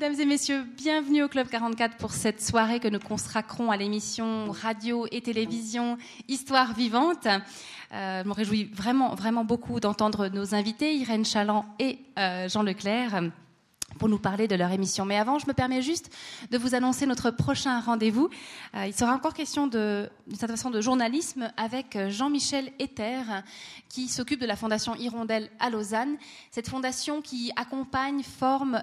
mesdames et messieurs, bienvenue au Club 44 pour cette soirée que nous consacrons à l'émission radio et télévision Histoire vivante. Euh, je me réjouis vraiment, vraiment beaucoup d'entendre nos invités, Irène Chaland et euh, Jean Leclerc pour nous parler de leur émission. Mais avant, je me permets juste de vous annoncer notre prochain rendez-vous. Euh, il sera encore question de, de cette façon de journalisme avec Jean-Michel Ether, qui s'occupe de la Fondation Hirondelle à Lausanne. Cette fondation qui accompagne, forme,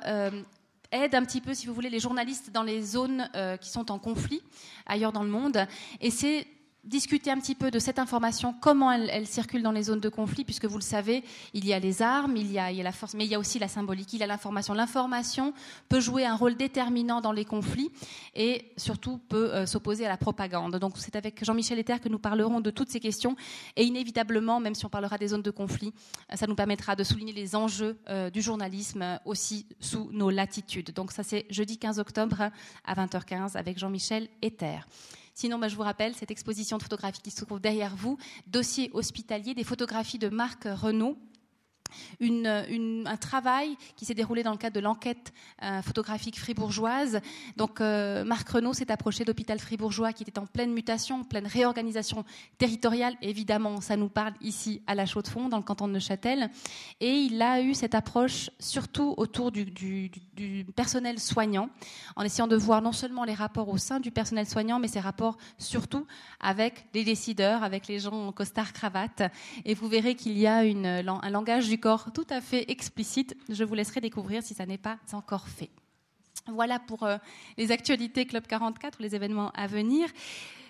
aide un petit peu, si vous voulez, les journalistes dans les zones euh, qui sont en conflit ailleurs dans le monde. Et c'est discuter un petit peu de cette information, comment elle, circule dans les zones de conflit, puisque vous le savez, il y a les armes, il y a, la force, mais il y a aussi la symbolique, il y a l'information. L'information peut jouer un rôle déterminant dans les conflits et surtout peut euh, s'opposer à la propagande. Donc c'est avec Jean-Michel Ether que nous parlerons de toutes ces questions et inévitablement, même si on parlera des zones de conflit, euh, ça nous permettra de souligner les enjeux euh, du journalisme aussi sous nos latitudes. Donc ça c'est jeudi 15 octobre à 20h15 avec Jean-Michel Ether. Sinon, bah, je vous rappelle cette exposition de photographie qui se trouve derrière vous, dossier hospitalier, des photographies de Marc Renault. Un travail qui s'est déroulé dans le cadre de l'enquête euh, photographique fribourgeoise. Donc, euh, Marc Renault s'est approché d'hôpital fribourgeois qui était en pleine mutation, en pleine réorganisation territoriale. Évidemment, ça nous parle ici à la Chaux-de-Fonds, dans le canton de Neuchâtel. Et il a eu cette approche surtout autour du, personnel soignant, en essayant de voir non seulement les rapports au sein du personnel soignant, mais ces rapports surtout avec les décideurs, avec les gens en costard cravate. Et vous verrez qu'il y a un langage du tout à fait explicite. Je vous laisserai découvrir si ça n'est pas encore fait. Voilà pour euh, les actualités Club 44 ou les événements à venir.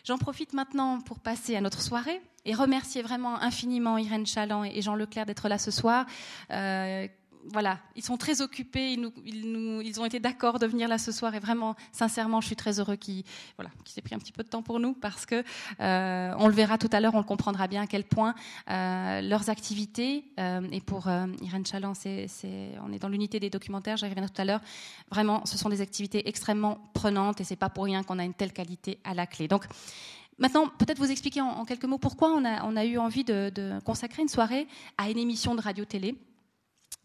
J'en profite maintenant pour passer à notre soirée et remercier vraiment infiniment Irène Chaland et Jean Leclerc d'être là ce soir. Euh, voilà, ils sont très occupés, ils, ont été d'accord de venir là ce soir et vraiment, sincèrement, je suis très heureux qu'ils voilà, aient pris un petit peu de temps pour nous parce que euh, on le verra tout à l'heure, on comprendra bien à quel point euh, leurs activités euh, et pour Irène Chaland, on est dans l'unité des documentaires, j'y reviendrai tout à l'heure. Vraiment, ce sont des activités extrêmement prenantes et c'est pas pour rien qu'on a une telle qualité à la clé. Donc Maintenant, peut-être vous expliquer en, quelques mots pourquoi on a, eu envie de, de consacrer une soirée à une émission de radio-télé.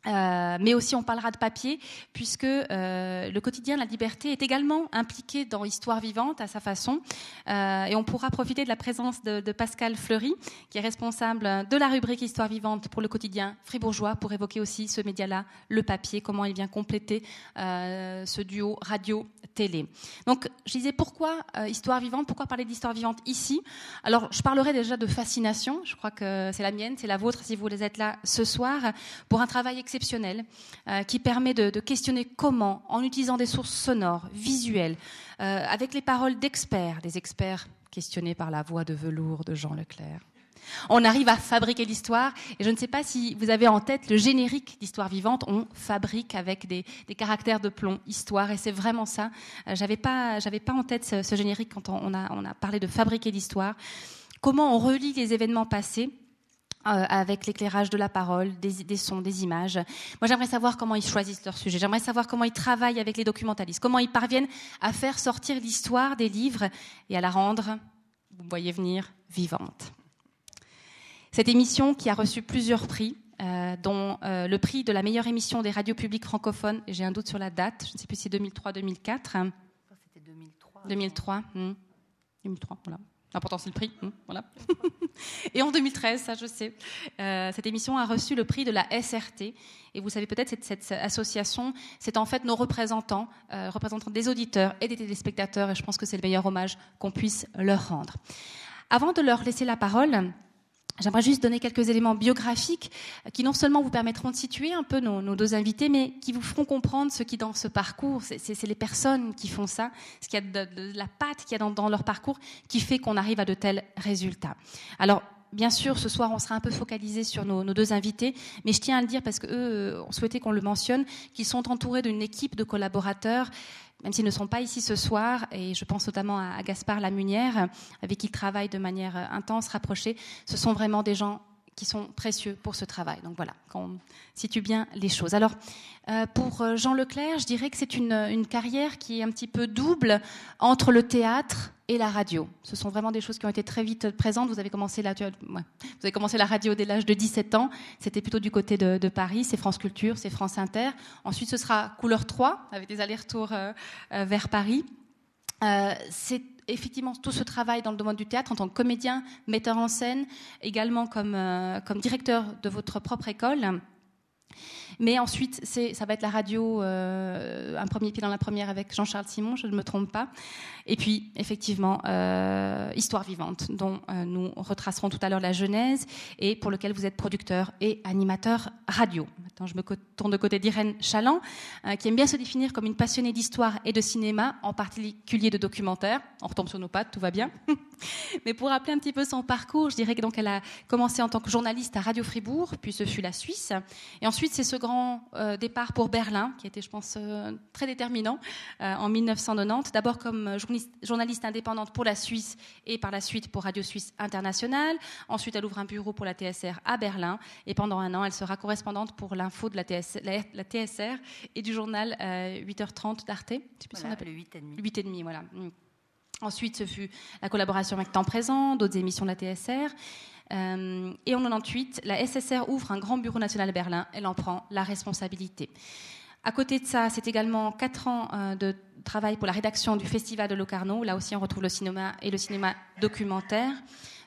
Euh, mais aussi on parlera de papier puisque euh, le quotidien La Liberté est également impliqué dans Histoire vivante à sa façon. Euh, et on pourra profiter de la présence de, de, Pascal Fleury qui est responsable de la rubrique Histoire vivante pour le quotidien fribourgeois pour évoquer aussi ce média-là, le papier, comment il vient compléter ce duo radio-télé. Donc je disais pourquoi Histoire vivante, pourquoi parler d'Histoire vivante ici? Alors je parlerai déjà de fascination, je crois que c'est la mienne, c'est la vôtre si vous êtes là ce soir pour un travail exceptionnel euh, qui permet de, questionner comment, en utilisant des sources sonores, visuelles, euh, avec les paroles d'experts, des experts questionnés par la voix de velours de Jean Leclerc. On arrive à fabriquer l'histoire, et je ne sais pas si vous avez en tête le générique d'Histoire vivante. On fabrique avec des, caractères de plomb histoire, et c'est vraiment ça. Euh, pas, j'avais pas en tête ce, générique quand on a, on a parlé de fabriquer l'histoire. Comment on relie les événements passés euh, avec l'éclairage de la parole, des, des, sons, des images. Moi, j'aimerais savoir comment ils choisissent leur sujet. J'aimerais savoir comment ils travaillent avec les documentalistes, comment ils parviennent à faire sortir l'histoire des livres et à la rendre, vous voyez venir, vivante. Cette émission qui a reçu plusieurs prix, euh, dont euh, le prix de la meilleure émission des radios publiques francophones, j'ai un doute sur la date, je ne sais plus si c'est 2003-2004. C'était 2003. 2003. Hmm. 2003, voilà. L'important, c'est le prix. Hum, voilà. Et en 2013, ça je sais, euh, cette émission a reçu le prix de la SRT. Et vous savez peut-être, cette, cette association, c'est en fait nos représentants, euh, représentants des auditeurs et des téléspectateurs. Et je pense que c'est le meilleur hommage qu'on puisse leur rendre. Avant de leur laisser la parole, J'aimerais juste donner quelques éléments biographiques qui non seulement vous permettront de situer un peu nos, deux invités, mais qui vous feront comprendre ce qui dans ce parcours, c'est les personnes qui font ça, ce qu'il y a de la patte qu'il y a dans, dans, leur parcours qui fait qu'on arrive à de tels résultats. Alors, bien sûr, ce soir, on sera un peu focalisé sur nos, deux invités, mais je tiens à le dire parce que eux ont souhaité qu'on le mentionne, qu'ils sont entourés d'une équipe de collaborateurs même s'ils ne sont pas ici ce soir, et je pense notamment à, à Gaspard Lamunière, avec qui ils travaillent de manière intense, rapprochée, ce sont vraiment des gens qui sont précieux pour ce travail. Donc voilà, qu'on situe bien les choses. Alors, euh, pour euh, Jean Leclerc, je dirais que c'est une, une, carrière qui est un petit peu double entre le théâtre et la radio. Ce sont vraiment des choses qui ont été très vite présentes. Vous avez commencé la, radio dès l'âge de 17 ans. C'était plutôt du côté de, Paris. C'est France Culture, c'est France Inter. Ensuite, ce sera Couleur 3, avec des allers-retours euh, vers Paris. C'est effectivement tout ce travail dans le domaine du théâtre en tant que comédien, metteur en scène, également comme, euh, directeur de votre propre école. Mais ensuite, ça va être la radio, euh, un premier pied dans la première avec Jean-Charles Simon, je ne me trompe pas. Et puis, effectivement, euh, Histoire vivante, dont euh, nous retracerons tout à l'heure la genèse et pour lequel vous êtes producteur et animateur radio. Maintenant, je me tourne de côté d'Irène Chaland, qui aime bien se définir comme une passionnée d'histoire et de cinéma, en particulier de documentaire. On retombe sur nos pattes, tout va bien. Mais pour rappeler un petit peu son parcours, je dirais que donc elle a commencé en tant que journaliste à Radio Fribourg, puis ce fut la Suisse. Et ensuite, c'est ce grand euh, départ pour Berlin, qui était, je pense, euh, très déterminant euh, en 1990. D'abord comme journaliste, indépendante pour la Suisse et par la suite pour Radio Suisse Internationale. Ensuite, elle ouvre un bureau pour la TSR à Berlin. Et pendant un an, elle sera correspondante pour l'info de la, la, TSR et du journal 8h30 d'Arte. Voilà, le 8,5. 8,5, voilà. Mm. Ensuite, ce fut la collaboration avec Temps Présent, d'autres émissions de la TSR. Euh, et en 98, la SSR ouvre un grand bureau national à Berlin. Elle en prend la responsabilité. À côté de ça, c'est également quatre ans euh, de travail pour la rédaction du Festival de Locarno. Là aussi, on retrouve le cinéma et le cinéma documentaire.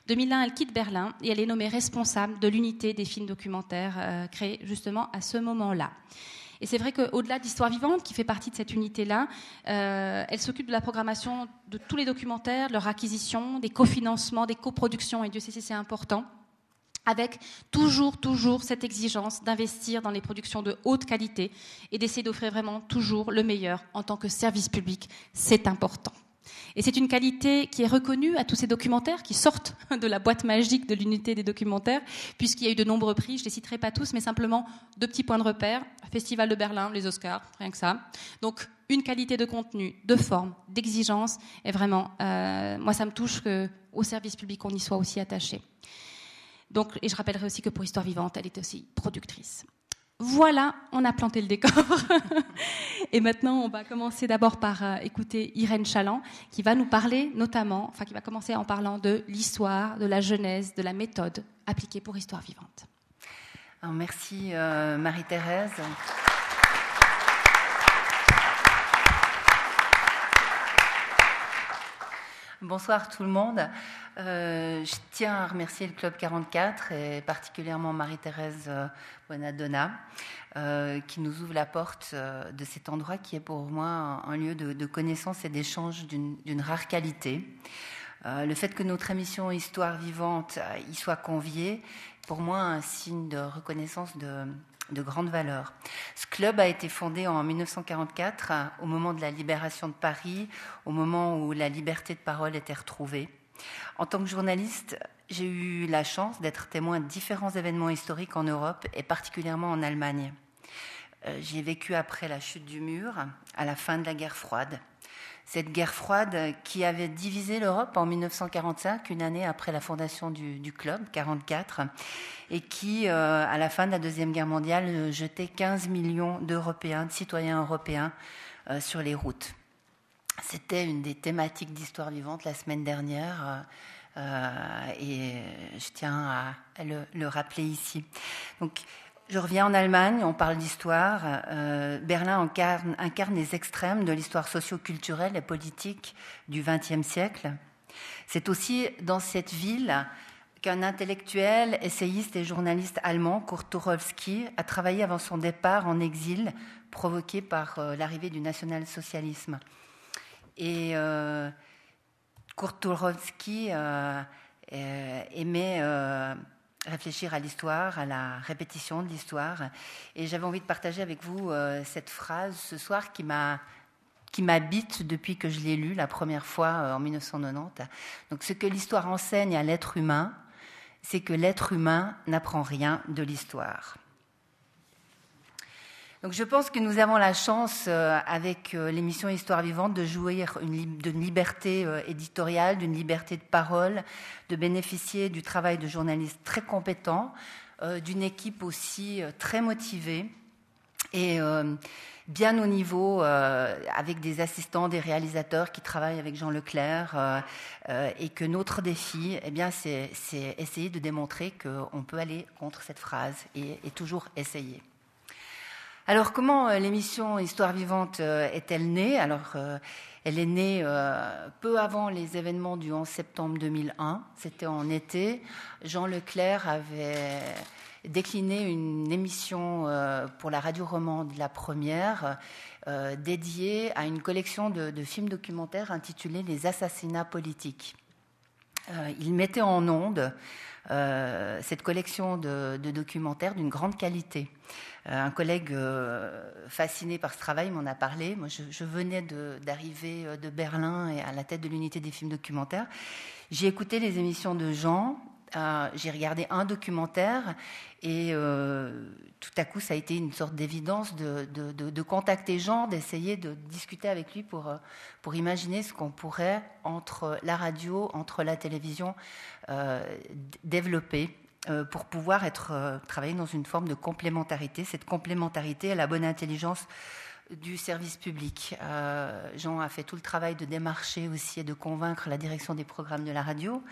2001, elle quitte Berlin et elle est nommée responsable de l'unité des films documentaires euh, créée justement à ce moment-là. Et c'est vrai qu'au-delà d'Histoire vivante, qui fait partie de cette unité-là, euh, elle s'occupe de la programmation de tous les documentaires, de leur acquisition, des cofinancements, des coproductions, et Dieu sait si c'est important avec toujours, toujours cette exigence d'investir dans les productions de haute qualité et d'essayer d'offrir vraiment toujours le meilleur en tant que service public. C'est important. Et c'est une qualité qui est reconnue à tous ces documentaires qui sortent de la boîte magique de l'unité des documentaires, puisqu'il y a eu de nombreux prix, je ne les citerai pas tous, mais simplement deux petits points de repère, Festival de Berlin, les Oscars, rien que ça. Donc une qualité de contenu, de forme, d'exigence, et vraiment, euh, moi ça me touche qu'au service public on y soit aussi attaché. Donc, et je rappellerai aussi que pour Histoire Vivante, elle est aussi productrice. Voilà, on a planté le décor. et maintenant, on va commencer d'abord par euh, écouter Irène Chaland, qui va nous parler notamment, enfin qui va commencer en parlant de l'histoire, de la genèse, de la méthode appliquée pour Histoire vivante. merci euh, Marie-Thérèse. Bonsoir tout le monde. Euh, je tiens à remercier le Club 44 et particulièrement Marie-Thérèse euh, Bonadonna euh, qui nous ouvre la porte de cet endroit qui est pour moi un, lieu de, connaissance et d'échange d'une rare qualité. le fait que notre émission Histoire vivante y soit conviée, pour moi un signe de reconnaissance de, de grande valeur. Ce club a été fondé en 1944, au moment de la libération de Paris, au moment où la liberté de parole était retrouvée. En tant que journaliste, j'ai eu la chance d'être témoin de différents événements historiques en Europe et particulièrement en Allemagne. Euh, j'ai vécu après la chute du mur, à la fin de la guerre froide cette guerre froide qui avait divisé l'Europe en 1945, une année après la fondation du, club, 44, et qui, euh, à la fin de la Deuxième Guerre mondiale, jetait 15 millions d'Européens, de citoyens européens, euh, sur les routes. C'était une des thématiques d'Histoire vivante la semaine dernière. Euh, et je tiens à le, le rappeler ici. Donc, je reviens en Allemagne, on parle d'histoire. Euh, Berlin incarne, les extrêmes de l'histoire socio-culturelle et politique du XXe siècle. C'est aussi dans cette ville qu'un intellectuel, essayiste et journaliste allemand, Kurt Tucholsky, a travaillé avant son départ en exil, provoqué par euh, l'arrivée du national-socialisme. Et Kurt Tucholsky aimait réfléchir à l'histoire, à la répétition de l'histoire. Et j'avais envie de partager avec vous euh, cette phrase ce soir qui m'habite depuis que je l'ai lue la première fois euh, en 1990. Donc ce que l'histoire enseigne à l'être humain, c'est que l'être humain n'apprend rien de l'histoire. Donc je pense que nous avons la chance, euh, avec euh, l'émission Histoire vivante, de jouir d'une liberté euh, éditoriale, d'une liberté de parole, de bénéficier du travail de journalistes très compétents, d'une équipe aussi très motivée et bien au niveau, avec des assistants, des réalisateurs qui travaillent avec Jean Leclerc, et que notre défi, eh c'est essayer de démontrer qu'on peut aller contre cette phrase et toujours essayer. Alors, comment euh, l'émission Histoire vivante euh, est-elle née? Alors, euh, elle est née peu avant les événements du 11 septembre 2001. C'était en été. Jean Leclerc avait décliné une émission pour la radio romande, la première, dédiée à une collection de, films documentaires intitulés Les assassinats politiques. il mettait en onde cette collection de documentaires d'une grande qualité. Euh, un collègue euh, fasciné par ce travail m'en a parlé. Moi, je, venais d'arriver euh, de, Berlin et à la tête de l'unité des films documentaires. J'ai écouté les émissions de Jean. J'ai regardé un documentaire et tout à coup, ça a été une sorte d'évidence de, contacter Jean, d'essayer de discuter avec lui pour, pour imaginer ce qu'on pourrait, entre la radio, entre la télévision, développer euh, pour pouvoir être euh, travailler dans une forme de complémentarité. Cette complémentarité à la bonne intelligence du service public. Euh, Jean a fait tout le travail de démarcher aussi et de convaincre la direction des programmes de la radio.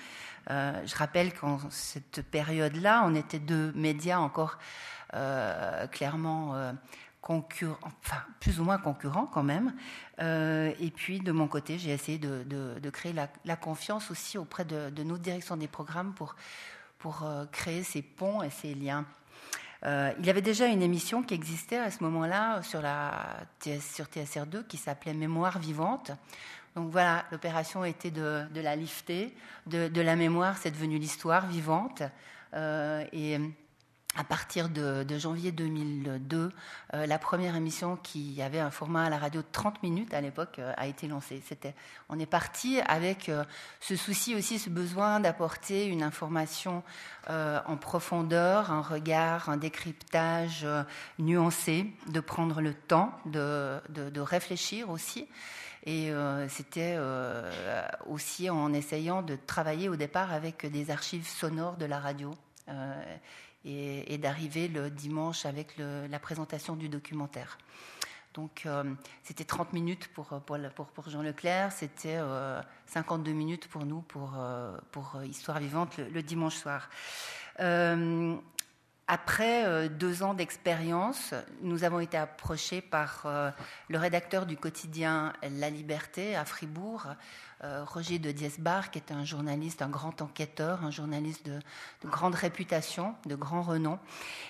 je rappelle qu'en cette période-là, on était deux médias encore clairement concurrents, enfin plus ou moins concurrents quand même. et puis de mon côté, j'ai essayé de, créer la, confiance aussi auprès de, de nos directions des programmes pour pour euh, créer ces ponts et ces liens. Euh, il y avait déjà une émission qui existait à ce moment-là sur, la, sur TSR2 qui s'appelait Mémoire vivante. Donc voilà, l'opération était de, la lifter. De, la mémoire, c'est devenu l'histoire vivante. Euh, à partir de, janvier 2002, euh, la première émission qui avait un format à la radio de 30 minutes à l'époque euh, a été lancée. On est parti avec euh, ce souci aussi, ce besoin d'apporter une information en profondeur, un regard, un décryptage nuancé, de prendre le temps de réfléchir aussi. Et c'était aussi en essayant de travailler au départ avec des archives sonores de la radio et, d'arriver le dimanche avec la présentation du documentaire. Donc euh, c'était 30 minutes pour, pour, pour, Jean Leclerc, c'était 52 euh, minutes pour nous pour, euh, pour Histoire vivante le, dimanche soir. après deux ans d'expérience, nous avons été approchés par le rédacteur du quotidien La Liberté à Fribourg, euh, Roger de Diesbar, qui est un journaliste, un grand enquêteur, un journaliste de, grande réputation, de grand renom.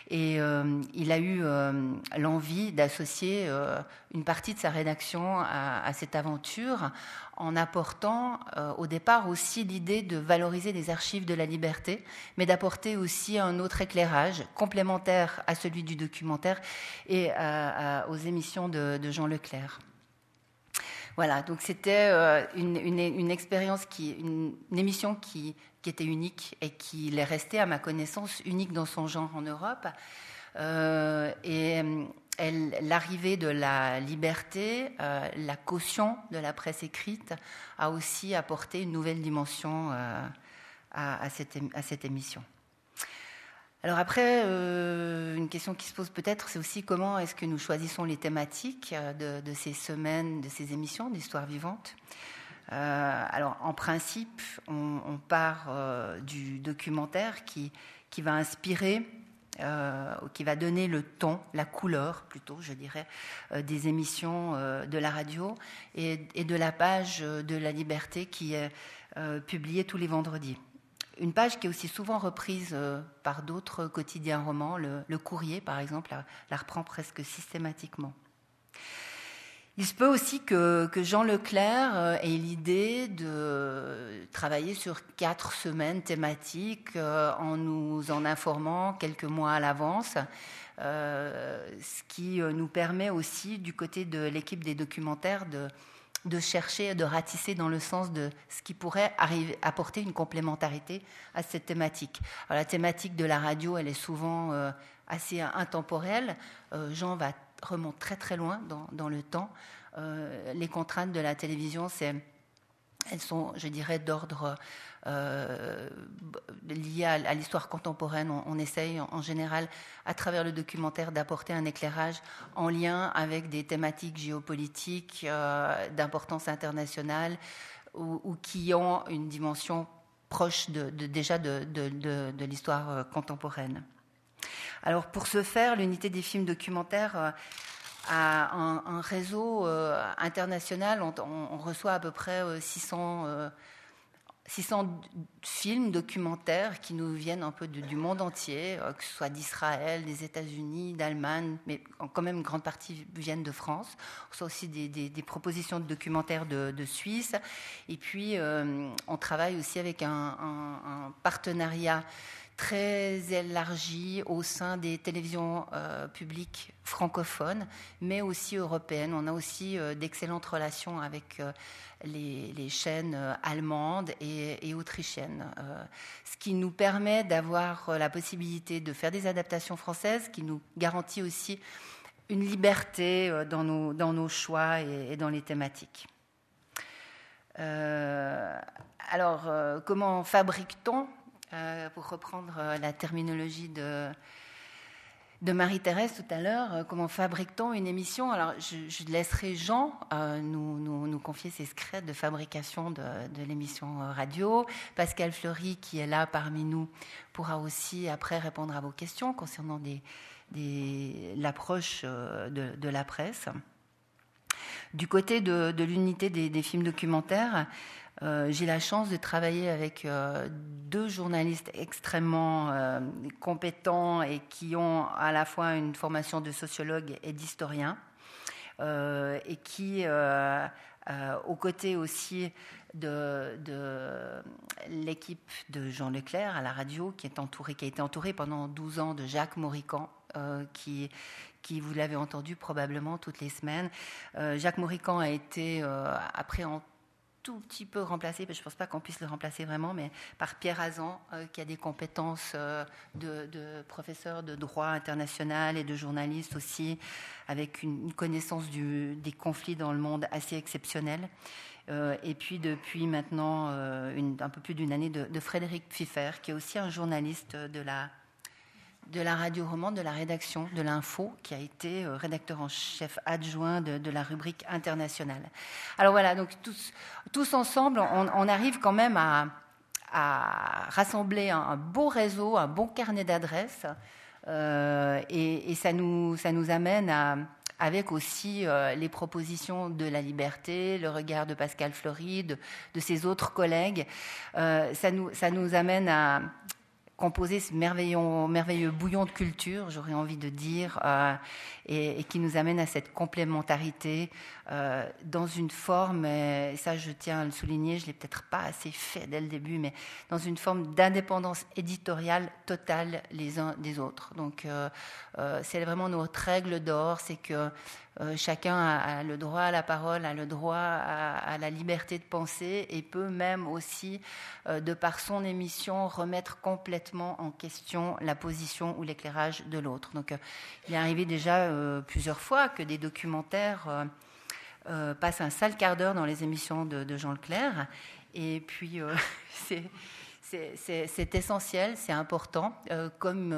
Et euh, il a eu euh, l'envie d'associer une partie de sa rédaction à, cette aventure en apportant au départ aussi l'idée de valoriser les archives de la liberté, mais d'apporter aussi un autre éclairage complémentaire à celui du documentaire et aux émissions de Jean Leclerc. Voilà, donc c'était euh, une, expérience, qui, une, émission qui, était unique et qui est restée, à ma connaissance, unique dans son genre en Europe. Euh, et l'arrivée de la liberté, euh, la caution de la presse écrite a aussi apporté une nouvelle dimension à, cette, émission. Alors après, euh, une question qui se pose peut-être, c'est aussi comment est-ce que nous choisissons les thématiques euh, de, ces semaines, de ces émissions d'histoire vivante. Euh, alors en principe, on, part du documentaire qui, va inspirer, qui va donner le ton, la couleur plutôt, je dirais, des émissions de la radio et, de la page de la liberté qui est publiée tous les vendredis une page qui est aussi souvent reprise euh, par d'autres quotidiens romans, le, Courrier par exemple, la, reprend presque systématiquement. Il se peut aussi que, Jean Leclerc euh, ait l'idée de travailler sur quatre semaines thématiques euh, en nous en informant quelques mois à l'avance, ce qui nous permet aussi, du côté de l'équipe des documentaires, de, de chercher, de ratisser dans le sens de ce qui pourrait apporter une complémentarité à cette thématique. la thématique de la radio, elle est souvent euh, assez intemporelle. Euh, Jean va remonte très très loin dans, le temps. les contraintes de la télévision, c'est elles sont, je dirais, d'ordre euh, lié à, l'histoire contemporaine. On, essaye en, général, à travers le documentaire, d'apporter un éclairage en lien avec des thématiques géopolitiques euh, d'importance internationale ou, qui ont une dimension proche déjà de, de l'histoire euh, contemporaine. Alors pour ce faire, l'unité des films documentaires à un, réseau euh, international. On, reçoit à peu près 600, euh, 600 euh, films documentaires qui nous viennent un peu du monde entier, que ce soit d'Israël, des États-Unis, d'Allemagne, mais quand même une grande partie viennent de France. On reçoit aussi des, propositions de documentaires de, Suisse. Et puis, on travaille aussi avec un, partenariat très élargie au sein des télévisions publiques francophones, mais aussi européennes. On a aussi euh, d'excellentes relations avec euh, les, chaînes allemandes et, autrichiennes, ce qui nous permet d'avoir la possibilité de faire des adaptations françaises, qui nous garantit aussi une liberté dans nos, choix et, dans les thématiques. alors, comment fabrique-t-on euh, pour reprendre euh, la terminologie de, de Marie-Thérèse tout à l'heure, euh, comment fabrique-t-on une émission? Alors, je, laisserai Jean nous, nous, confier ses secrets de fabrication de, l'émission radio. Pascal Fleury, qui est là parmi nous, pourra aussi après répondre à vos questions concernant l'approche de, la presse. Du côté de, l'unité des, films documentaires, euh, j'ai la chance de travailler avec euh, deux journalistes extrêmement euh, compétents et qui ont à la fois une formation de sociologue et d'historien, et qui, aux côtés aussi de, l'équipe de Jean Leclerc à la radio, qui, a été entouré pendant 12 ans de Jacques Maurican, qui, vous l'avez entendu probablement toutes les semaines. Jacques Maurican a été, après en tout petit peu remplacé, je ne pense pas qu'on puisse le remplacer vraiment, mais par Pierre Azan, euh, qui a des compétences euh, de, professeur de droit international et de journaliste aussi, avec une, connaissance des conflits dans le monde assez exceptionnelle. Euh, et puis depuis maintenant un peu plus d'une année de, de Frédéric Pfiffer, qui est aussi un journaliste de la de la radio romande, de la rédaction de l'info, qui a été euh, rédacteur en chef adjoint de, la rubrique internationale. Alors voilà, donc tous, ensemble, on, arrive quand même à, rassembler un, beau réseau, un bon carnet d'adresses, euh, et, ça, nous, amène avec aussi euh, les propositions de la liberté, le regard de Pascal Fleury, de, ses autres collègues. ça, nous, ça nous amène à, composer ce merveilleux, bouillon de culture, j'aurais envie de dire, euh, et, qui nous amène à cette complémentarité euh, dans une forme, et ça je tiens à le souligner, je l'ai peut-être pas assez fait dès le début, mais dans une forme d'indépendance éditoriale totale les uns des autres. Donc euh, c'est vraiment notre règle d'or, c'est que euh, chacun a, le droit à la parole, a le droit à, la liberté de penser et peut même aussi, euh, de par son émission, remettre complètement en question la position ou l'éclairage de l'autre. Donc, euh, il est arrivé déjà plusieurs fois que des documentaires passent un sale quart d'heure dans les émissions de, Jean Leclerc. Et puis, c'est essentiel, c'est important, comme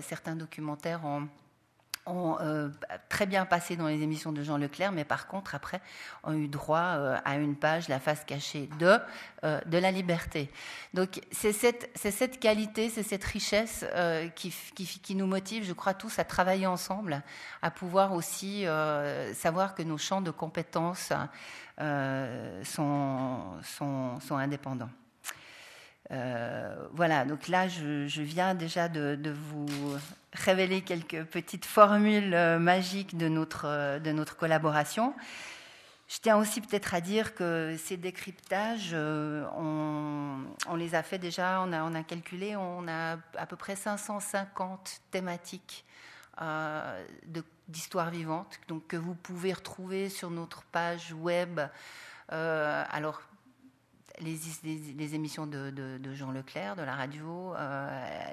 certains documentaires ont ont euh, très bien passé dans les émissions de Jean Leclerc, mais par contre, après, ont eu droit euh, à une page, la face cachée de, euh, de la liberté. Donc, c'est cette, cette, qualité, c'est cette richesse qui, qui, qui, nous motive, je crois, tous à travailler ensemble, à pouvoir aussi savoir que nos champs de compétences sont, sont, sont indépendants. Euh, voilà, donc là, je, viens déjà de, vous révéler quelques petites formules euh, magiques de notre, euh, de notre collaboration. Je tiens aussi peut-être à dire que ces décryptages, on, les a fait déjà, on a, calculé, on a à peu près 550 thématiques d'histoire vivante, donc que vous pouvez retrouver sur notre page web. alors, les, émissions de, Jean Leclerc, de la radio,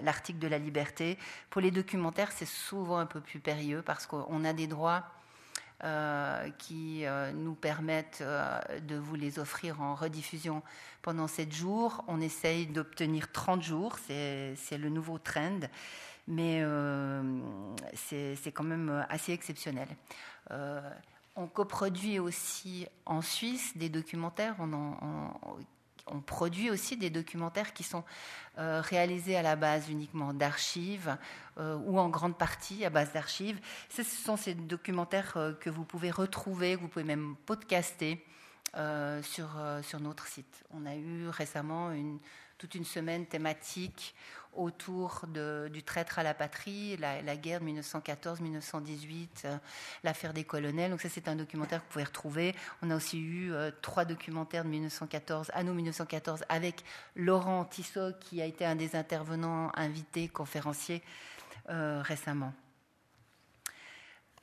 l'article de la liberté. Pour les documentaires, c'est souvent un peu plus périlleux parce qu'on a des droits qui nous permettent de vous les offrir en rediffusion pendant 7 jours. On essaye d'obtenir 30 jours, c'est le nouveau trend mais euh, c'est quand même assez exceptionnel. Euh, on coproduit aussi en Suisse des documentaires. On, produit aussi des documentaires qui sont euh, réalisés à la base uniquement d'archives ou en grande partie à base d'archives. Ce sont ces documentaires que vous pouvez retrouver, que vous pouvez même podcaster sur, notre site. On a eu récemment toute une semaine thématique autour du traître à la patrie, la, guerre de 1914-1918, euh, l'affaire des colonels. Donc ça, c'est un documentaire que vous pouvez retrouver. On a aussi eu euh, trois documentaires de 1914, anno 1914, avec Laurent Tissot, qui a été un des intervenants invités, conférenciers euh, récemment.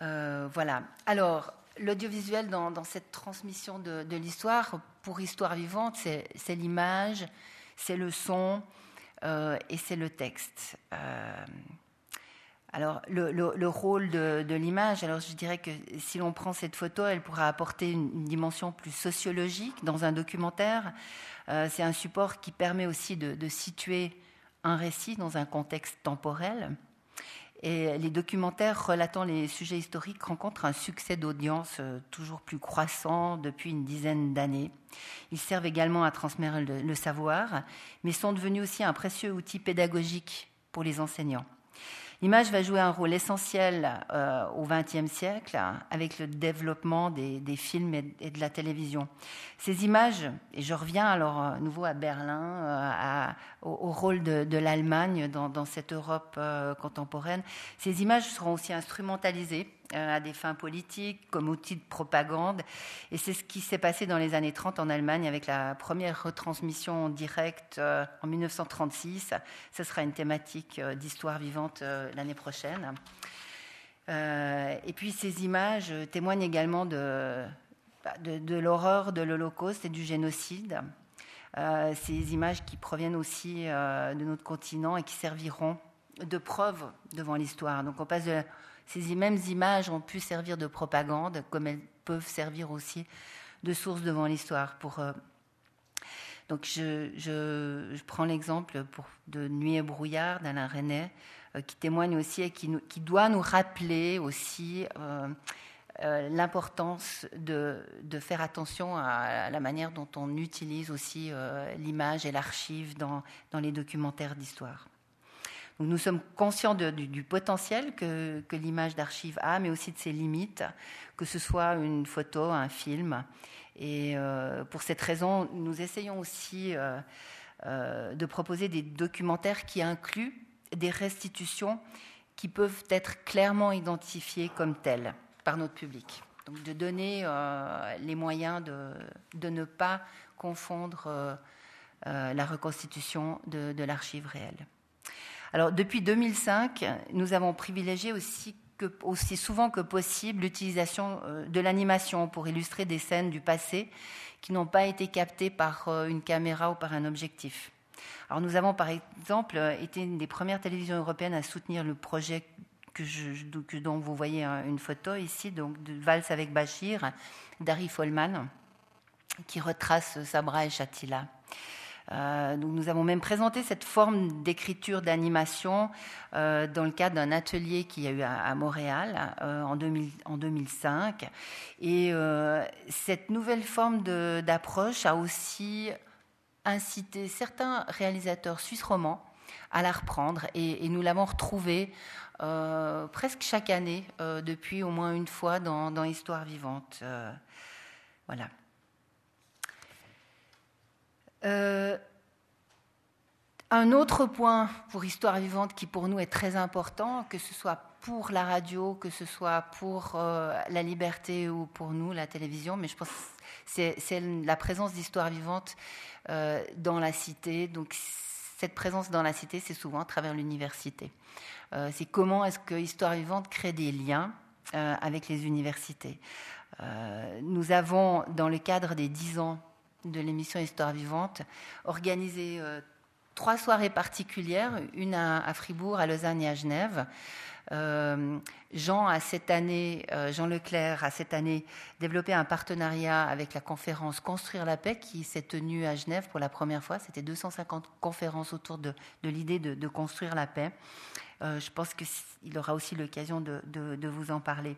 voilà. Alors, l'audiovisuel dans, cette transmission de, de l'histoire, pour Histoire vivante, c'est l'image, c'est le son, euh, et c'est le texte. Euh, alors, le, rôle de, l'image, alors je dirais que si l'on prend cette photo, elle pourra apporter une, dimension plus sociologique dans un documentaire. Euh, c'est un support qui permet aussi de, situer un récit dans un contexte temporel. Les documentaires relatant les sujets historiques rencontrent un succès d'audience euh, toujours plus croissant depuis une dizaine d'années. Ils servent également à transmettre le, savoir, mais sont devenus aussi un précieux outil pédagogique pour les enseignants. L'image va jouer un rôle essentiel euh, au XXe siècle avec le développement des, films et, de la télévision. Ces images, et je reviens alors à nouveau à Berlin, euh, au, rôle de, l'Allemagne dans, cette Europe euh, contemporaine, ces images seront aussi instrumentalisées euh, à des fins politiques, comme outil de propagande. Et c'est ce qui s'est passé dans les années 30 en Allemagne avec la première retransmission directe euh, en 1936. Ce sera une thématique euh, d'histoire vivante l'année prochaine. et puis ces images témoignent également de, bah, de, l'horreur de l'Holocauste et du génocide. ces images qui proviennent aussi de notre continent et qui serviront de preuve devant l'histoire. Donc on passe de ces mêmes images ont pu servir de propagande, comme elles peuvent servir aussi de source devant l'histoire. Euh, donc je, prends l'exemple de Nuit et brouillard d'Alain René, euh, qui témoigne aussi et qui, doit nous rappeler aussi euh, l'importance de, faire attention à, la manière dont on utilise aussi l'image et l'archive dans les documentaires d'histoire nous sommes conscients du, potentiel que, l'image d'archive a, mais aussi de ses limites, que ce soit une photo, un film. Et euh, pour cette raison, nous essayons aussi euh, euh, de proposer des documentaires qui incluent des restitutions qui peuvent être clairement identifiées comme telles par notre public. Donc de donner les moyens de, ne pas confondre la reconstitution de l'archive réelle. Alors, depuis 2005, nous avons privilégié aussi, souvent que possible l'utilisation euh, de l'animation pour illustrer des scènes du passé qui n'ont pas été captées par euh, une caméra ou par un objectif. Alors, nous avons par exemple été une des premières télévisions européennes à soutenir le projet que dont vous voyez une photo ici, donc de Valse avec Bachir, d'Harry Follman, qui retrace Sabra et Shatila. Euh, nous avons même présenté cette forme d'écriture d'animation euh, dans le cadre d'un atelier qu'il y a eu à, Montréal euh, en, 2005. Et cette nouvelle forme d'approche a aussi incité certains réalisateurs suisses romans à la reprendre et, nous l'avons retrouvée presque chaque année depuis au moins une fois dans, dans Histoire vivante. voilà. Euh, un autre point pour Histoire vivante qui pour nous est très important, que ce soit pour la radio, que ce soit pour euh, la liberté ou pour nous, la télévision, mais je pense que c'est la présence d'Histoire vivante euh, dans la cité. Donc cette présence dans la cité, c'est souvent à travers l'université. c'est comment est-ce que Histoire vivante crée des liens avec les universités. nous avons, dans le cadre des 10 ans de l'émission Histoire vivante, organisé trois soirées particulières, une à, Fribourg, à Lausanne et à Genève. Jean a cette année, Jean Leclerc a cette année développé un partenariat avec la conférence Construire la paix qui s'est tenue à Genève pour la première fois. C'était 250 conférences autour de, l'idée de, construire la paix. je pense qu'il aura aussi l'occasion de, de, vous en parler.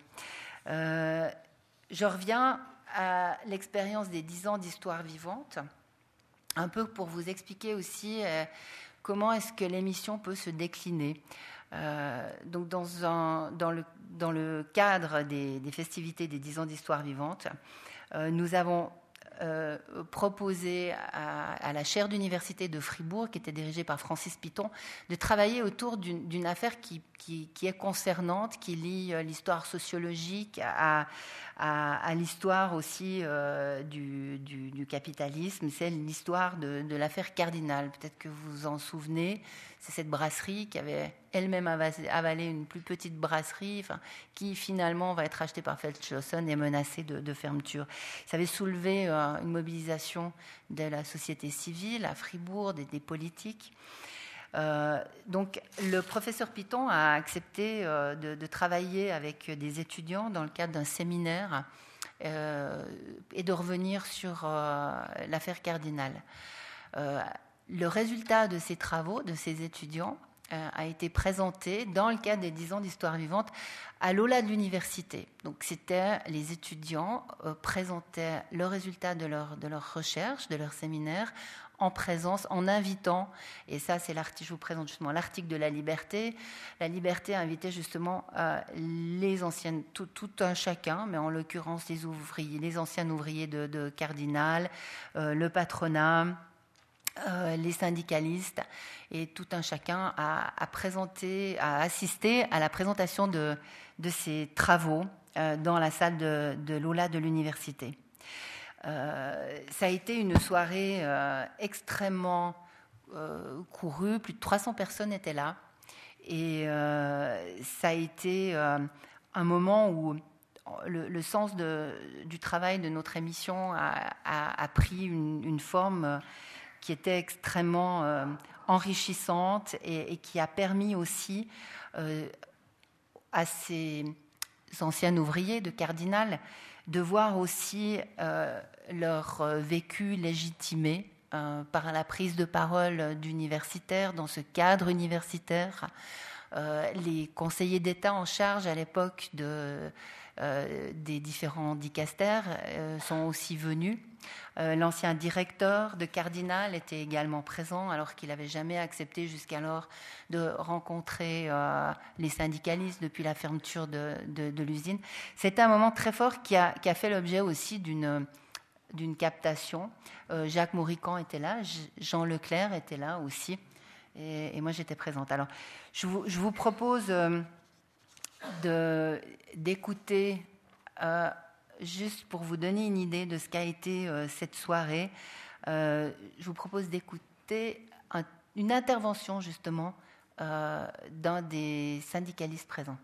je reviens à l'expérience des dix ans d'histoire vivante, un peu pour vous expliquer aussi euh, comment est-ce que l'émission peut se décliner. Euh, donc dans, le, cadre des, festivités des dix ans d'histoire vivante, euh, nous avons proposé à, la chaire d'université de Fribourg, qui était dirigée par Francis Piton, de travailler autour d'une affaire qui, est concernante, qui lie l'histoire sociologique à, à, l'histoire aussi euh, du, capitalisme. C'est l'histoire de, de l'affaire Cardinal. Peut-être que vous vous en souvenez. C'est cette brasserie qui avait elle-même avalé une plus petite brasserie, qui finalement va être achetée par Feldschlossen et menacée de, fermeture. Ça avait soulevé euh, une mobilisation de la société civile à Fribourg, des, politiques. Euh, donc, le professeur Piton a accepté euh, de, travailler avec des étudiants dans le cadre d'un séminaire et de revenir sur l'affaire Cardinal. Le résultat de ces travaux, de ces étudiants, euh, a été présenté dans le cadre des 10 ans d'histoire vivante à l'OLA de l'université. Donc, c'était les étudiants euh, présentaient le résultat de leur, de leur recherche, de leur séminaire, en présence, en invitant, et ça c'est l'article, je vous présente justement l'article de la liberté. La liberté a invité justement euh, les anciennes, tout, un chacun, mais en l'occurrence les ouvriers, les anciens ouvriers de, Cardinal, le patronat, euh, les syndicalistes et tout un chacun a, présenté, a assisté à la présentation de, ces travaux euh, dans la salle de, de de l'université. Euh, ça a été une soirée extrêmement courue, plus de 300 personnes étaient là. Et ça a été un moment où le, sens du travail de notre émission a, pris une forme qui était extrêmement euh, enrichissante et, qui a permis aussi euh, à ces anciens ouvriers de Cardinal de voir aussi euh, leur vécu légitimé par la prise de parole d'universitaires dans ce cadre universitaire. les conseillers d'État en charge à l'époque de, des différents dicastères sont aussi venus euh, l'ancien directeur de Cardinal était également présent, alors qu'il n'avait jamais accepté jusqu'alors de rencontrer euh, les syndicalistes depuis la fermeture de, l'usine. C'était un moment très fort qui a, fait l'objet aussi d'une captation. Euh, Jacques Maurican était là, Jean Leclerc était là aussi, et, moi j'étais présente. Alors, je vous, propose d'écouter juste pour vous donner une idée de ce qu'a été euh, cette soirée, euh, je vous propose d'écouter une intervention justement euh, d'un des syndicalistes présents.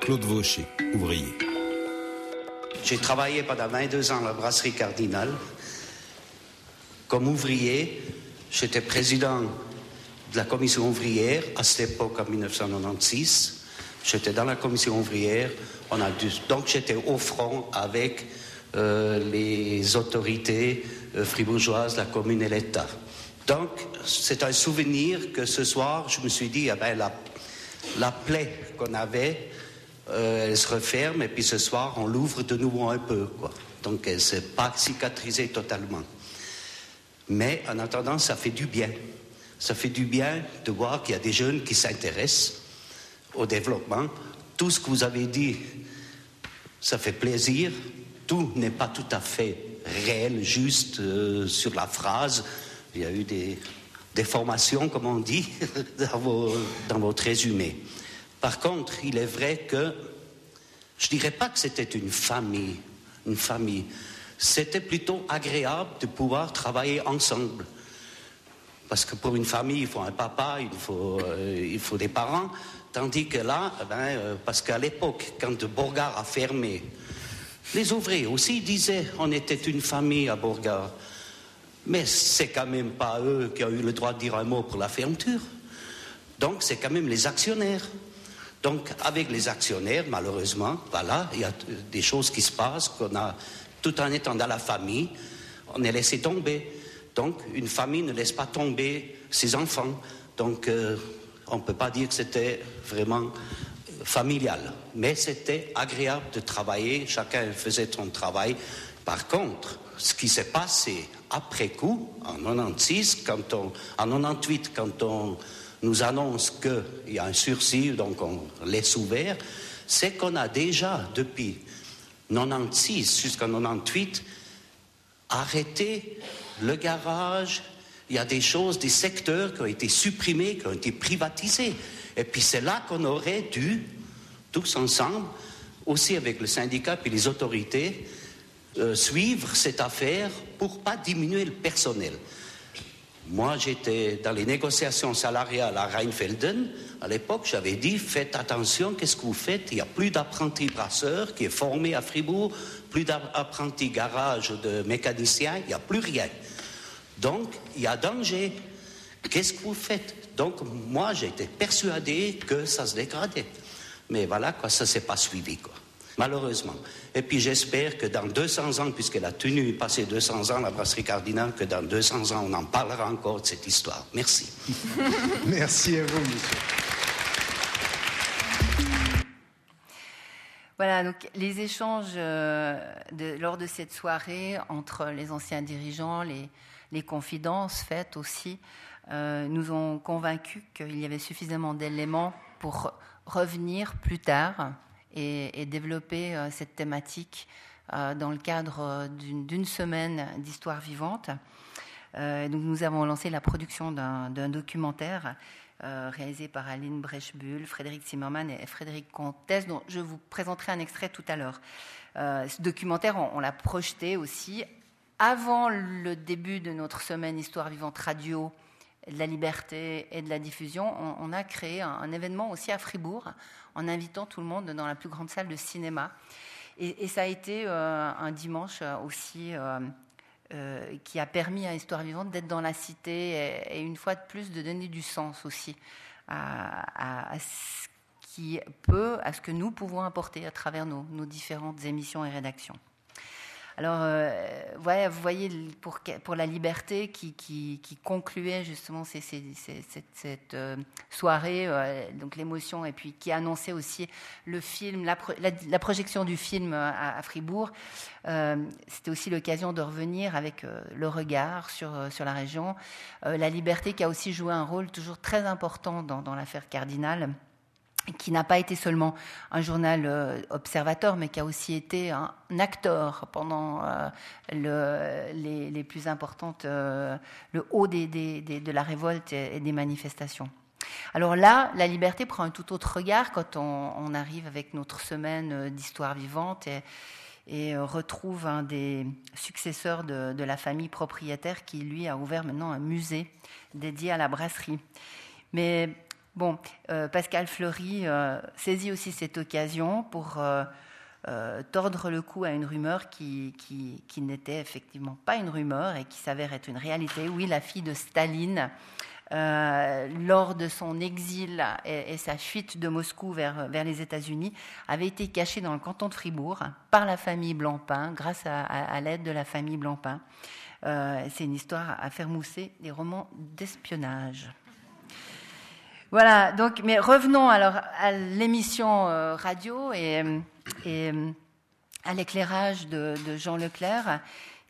Claude Vaucher, ouvrier. J'ai travaillé pendant 22 ans à la brasserie Cardinal. Comme ouvrier, j'étais président de la commission ouvrière à cette époque, en 1996. J'étais dans la commission ouvrière donc j'étais au front avec euh, les autorités euh, fribourgeoises, la commune et l'État. Donc c'est un souvenir que ce soir, je me suis dit, ah ben, la, plaie qu'on avait, euh, elle se referme et puis ce soir, on l'ouvre de nouveau un peu. Donc elle ne s'est pas cicatrisée totalement. Mais en attendant, ça fait du bien. Ça fait du bien de voir qu'il y a des jeunes qui s'intéressent au développement tout ce que vous avez dit, ça fait plaisir. Tout n'est pas tout à fait réel, juste euh, sur la phrase. Il y a eu des, déformations, comme on dit, dans, votre résumé. Par contre, il est vrai que je ne dirais pas que c'était une famille, une famille. C'était plutôt agréable de pouvoir travailler ensemble. Parce que pour une famille, il faut un papa, il faut, euh, il faut des parents. Tandis que là, eh ben, euh, parce qu'à l'époque, quand Borgard a fermé, Les ouvriers aussi disaient on était une famille à Bourgard. Mais c'est quand même pas eux qui ont eu le droit de dire un mot pour la fermeture. Donc c'est quand même les actionnaires. Donc avec les actionnaires, malheureusement, voilà, il y a des choses qui se passent qu'on a, tout en étant dans la famille, on est laissé tomber. Donc une famille ne laisse pas tomber ses enfants. Donc euh, on ne peut pas dire que c'était vraiment familial. Mais c'était agréable de travailler, chacun faisait son travail. Par contre, ce qui s'est passé après coup, en 96, quand on, en 98, quand on nous annonce qu'il y a un sursis, donc on laisse ouvert, c'est qu'on a déjà, depuis 96 jusqu'en 98, arrêté le garage. Il y a des choses, des secteurs qui ont été supprimés, qui ont été privatisés. Et puis c'est là qu'on aurait dû, tous ensemble, aussi avec le syndicat et les autorités, euh, suivre cette affaire pour pas diminuer le personnel. Moi, j'étais dans les négociations salariales à Rheinfelden. À l'époque, j'avais dit faites attention, qu'est-ce que vous faites? Il n'y a plus d'apprentis brasseurs qui est formé à Fribourg, plus d'apprentis garage de mécaniciens, il n'y a plus rien. Donc, il y a danger. Qu'est-ce que vous faites? Donc, moi, j'étais persuadé que ça se dégradait. Mais voilà, quoi, ça ne s'est pas suivi, quoi malheureusement. Et puis j'espère que dans 200 ans, puisqu'elle a tenu passer 200 ans, la brasserie Cardinal, que dans 200 ans, on en parlera encore de cette histoire. Merci. Merci à vous, monsieur. Voilà, donc les échanges euh, lors de cette soirée entre les anciens dirigeants, les, confidences faites aussi, euh, nous ont convaincus qu'il y avait suffisamment d'éléments pour revenir plus tard et, développer euh, cette thématique euh, dans le cadre d'une semaine d'histoire vivante. donc nous avons lancé la production d'un documentaire réalisé par Aline Brechbull, Frédéric Zimmermann et Frédéric Comtesse, dont je vous présenterai un extrait tout à l'heure. ce documentaire, on, l'a projeté aussi avant le début de notre semaine Histoire vivante radio de la liberté et de la diffusion. On, a créé un, événement aussi à Fribourg en invitant tout le monde dans la plus grande salle de cinéma. Et, ça a été euh, un dimanche euh, aussi euh, qui a permis à Histoire Vivante d'être dans la cité et, une fois de plus de donner du sens aussi à, ce qui peut, à ce que nous pouvons apporter à travers nos différentes émissions et rédactions. Alors, euh, vous voyez, pour, pour la liberté qui, concluait justement cette, euh, soirée, euh, donc l'émotion, et puis qui annonçait aussi le film, la, projection du film à, Fribourg, c'était aussi l'occasion de revenir avec le regard sur, la région. la liberté qui a aussi joué un rôle toujours très important dans, l'affaire Cardinal qui n'a pas été seulement un journal euh, observateur, mais qui a aussi été un acteur pendant euh, le, les, plus importantes, euh, le haut de la révolte et, des manifestations. Alors là, la liberté prend un tout autre regard quand on, arrive avec notre semaine d'histoire vivante et, et, retrouve un des successeurs de, de la famille propriétaire qui, lui, a ouvert maintenant un musée dédié à la brasserie. Mais Bon, euh, Pascal Fleury euh, saisit aussi cette occasion pour euh, tordre le cou à une rumeur qui, n'était effectivement pas une rumeur et qui s'avère être une réalité. Oui, la fille de Staline, lors de son exil et, sa fuite de Moscou vers, les États-Unis, avait été cachée dans le canton de Fribourg par la famille Blancpain, grâce à, l'aide de la famille Blancpain. C'est une histoire à faire mousser des romans d'espionnage. Voilà, donc, mais revenons alors à l'émission euh, radio et, à l'éclairage de, Jean Leclerc,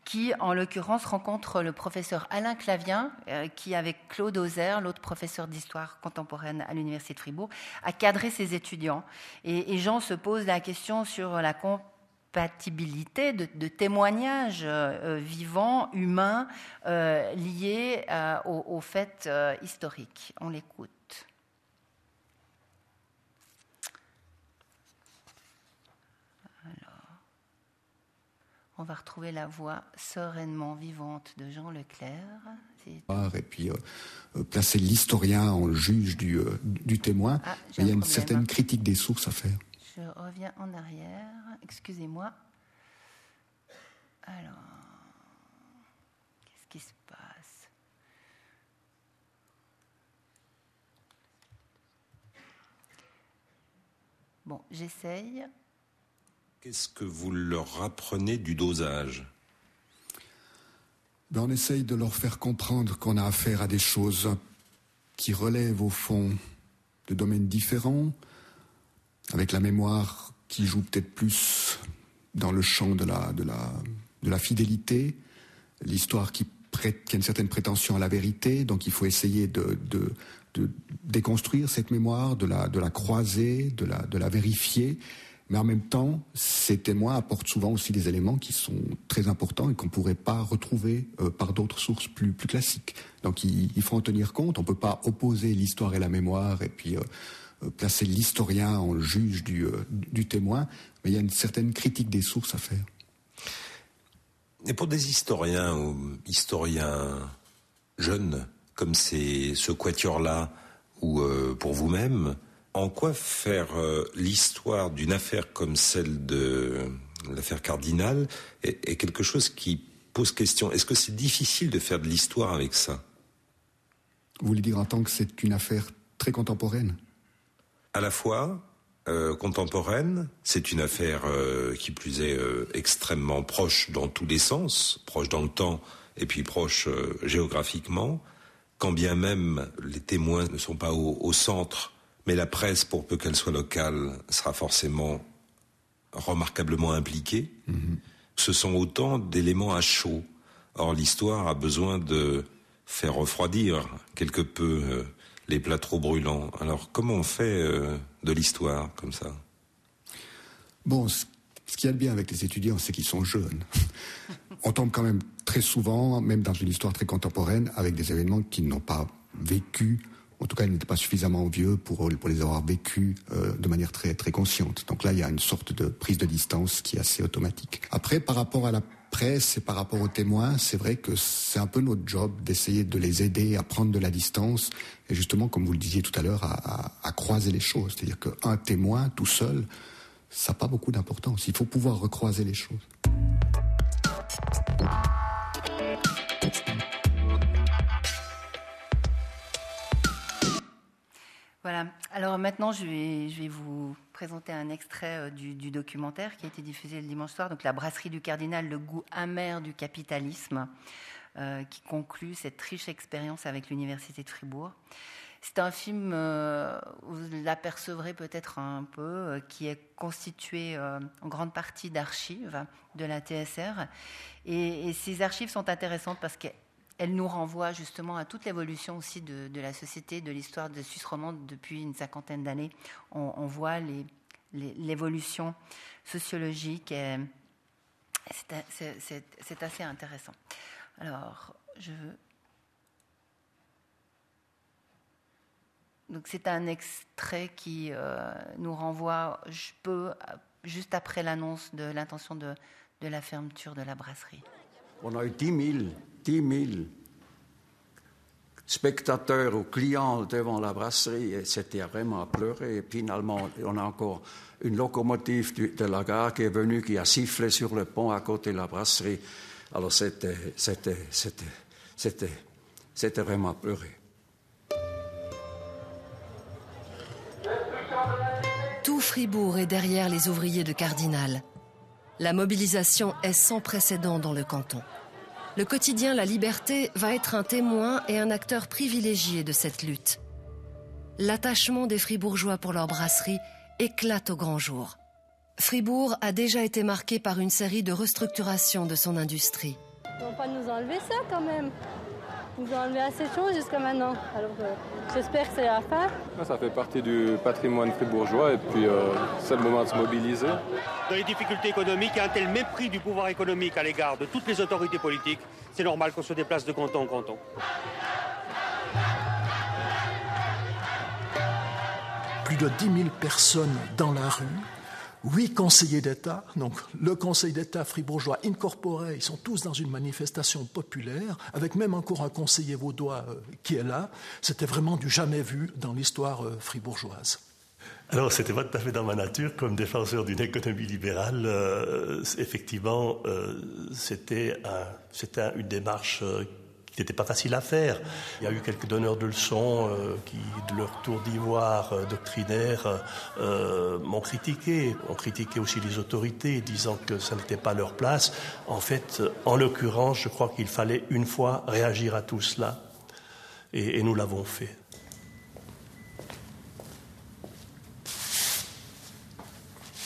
qui, en l'occurrence, rencontre le professeur Alain Clavien, euh, qui, avec Claude Auzer, l'autre professeur d'histoire contemporaine à l'Université de Fribourg, a cadré ses étudiants. Et, Jean se pose la question sur la compatibilité de, témoignages euh, vivants, humains, liés aux faits historiques. On l'écoute. On va retrouver la voix sereinement vivante de Jean Leclerc. Et puis euh, euh, placer l'historien en juge du, euh, témoin. Ah, il y a une certaine critique des sources à faire. Je reviens en arrière, excusez-moi. Alors, qu'est-ce qui se passe? Bon, j'essaye. Qu'est-ce que vous leur apprenez du dosage? Ben, On essaye de leur faire comprendre qu'on a affaire à des choses qui relèvent au fond de domaines différents, avec la mémoire qui joue peut-être plus dans le champ de la, de la, de la fidélité, l'histoire qui, a une certaine prétention à la vérité, donc il faut essayer de, de, déconstruire cette mémoire, de la, de croiser, de la, de la vérifier. Mais en même temps, ces témoins apportent souvent aussi des éléments qui sont très importants et qu'on ne pourrait pas retrouver euh, par d'autres sources plus, classiques. Donc il, il, faut en tenir compte. On ne peut pas opposer l'histoire et la mémoire et puis euh, euh, placer l'historien en juge du, du témoin. Mais il y a une certaine critique des sources à faire. Et pour des historiens ou historiens jeunes, comme c'est ce quatuor-là, ou pour vous-même, en quoi faire euh, l'histoire d'une affaire comme celle de l'affaire Cardinal est, est, quelque chose qui pose question. Est-ce que c'est difficile de faire de l'histoire avec ça? Vous voulez dire en tant que c'est une affaire très contemporaine. À la fois euh, contemporaine, c'est une affaire euh, qui plus est extrêmement proche dans tous les sens, proche dans le temps et puis proche géographiquement, quand bien même les témoins ne sont pas au, au centre mais la presse, pour peu qu'elle soit locale, sera forcément remarquablement impliquée. Mm -hmm. Ce sont autant d'éléments à chaud. Or, l'histoire a besoin de faire refroidir quelque peu euh, les plats trop brûlants. Alors, comment on fait euh, de l'histoire comme ça? Bon, ce qu'il y a de bien avec les étudiants, c'est qu'ils sont jeunes. on tombe quand même très souvent, même dans une histoire très contemporaine, avec des événements qu'ils n'ont pas vécu en tout cas, ils n'étaient pas suffisamment vieux pour, les avoir vécus euh, de manière très, très consciente. Donc là, il y a une sorte de prise de distance qui est assez automatique. Après, par rapport à la presse et par rapport aux témoins, c'est vrai que c'est un peu notre job d'essayer de les aider à prendre de la distance et justement, comme vous le disiez tout à l'heure, à, à, croiser les choses. C'est-à-dire qu'un témoin tout seul, ça n'a pas beaucoup d'importance. Il faut pouvoir recroiser les choses. Voilà. Alors maintenant, je vais, vous présenter un extrait euh, du, documentaire qui a été diffusé le dimanche soir, donc La brasserie du cardinal, le goût amer du capitalisme, euh, qui conclut cette riche expérience avec l'université de Fribourg. C'est un film, euh, vous l'apercevrez peut-être un peu, euh, qui est constitué en grande partie d'archives de la TSR. Et, et, ces archives sont intéressantes parce qu'elles elle nous renvoie justement à toute l'évolution aussi de, la société, de l'histoire de Suisse romande depuis une cinquantaine d'années. On, voit l'évolution sociologique et c'est assez intéressant. Alors, je Donc c'est un extrait qui euh, nous renvoie, je peux, juste après l'annonce de l'intention de la fermeture de la brasserie. On a eu 10 000, 10 000 spectateurs ou clients devant la brasserie et c'était vraiment à pleurer. Et finalement, on a encore une locomotive de la gare qui est venue, qui a sifflé sur le pont à côté de la brasserie. Alors c'était, c'était vraiment à pleurer. Tout Fribourg est derrière les ouvriers de Cardinal. La mobilisation est sans précédent dans le canton. Le quotidien La Liberté va être un témoin et un acteur privilégié de cette lutte. L'attachement des Fribourgeois pour leur brasserie éclate au grand jour. Fribourg a déjà été marqué par une série de restructurations de son industrie. Ils vont pas nous enlever ça quand même. Ils nous ont enlevé assez de choses jusqu'à maintenant. Alors euh, j'espère que c'est la fin. Ça fait partie du patrimoine fribourgeois et puis euh, c'est le moment de se mobiliser. Dans les difficultés économiques, il y a un tel mépris du pouvoir économique à l'égard de toutes les autorités politiques, c'est normal qu'on se déplace de canton en canton. Plus de 10 000 personnes dans la rue, huit conseillers d'État, donc le Conseil d'État fribourgeois incorporé, ils sont tous dans une manifestation populaire, avec même encore un conseiller vaudois euh, qui est là. C'était vraiment du jamais vu dans l'histoire euh, fribourgeoise. Alors, c'était pas tout à fait dans ma nature, comme défenseur d'une économie libérale. Euh, effectivement, c'était un, une démarche qui n'était pas facile à faire. Il y a eu quelques donneurs de leçons qui, de leur tour d'ivoire doctrinaire, m'ont critiqué, ont critiqué aussi les autorités, disant que ça n'était pas leur place. En fait, en l'occurrence, je crois qu'il fallait une fois réagir à tout cela, et nous l'avons fait.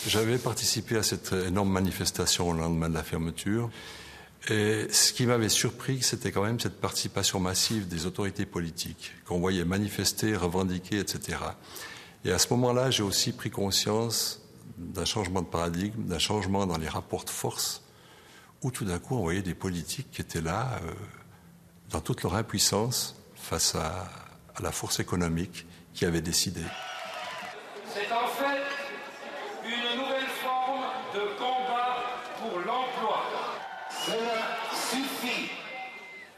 J'avais participé à cette énorme manifestation au lendemain de la fermeture. Et ce qui m'avait surpris, c'était quand même cette participation massive des autorités politiques, qu'on voyait manifester, revendiquer, etc. Et à ce moment-là, j'ai aussi pris conscience d'un changement de paradigme, d'un changement dans les rapports de force, où tout d'un coup, on voyait des politiques qui étaient là, euh, dans toute leur impuissance, face à, la force économique qui avait décidé fait une nouvelle forme de combat pour l'emploi. Cela suffit.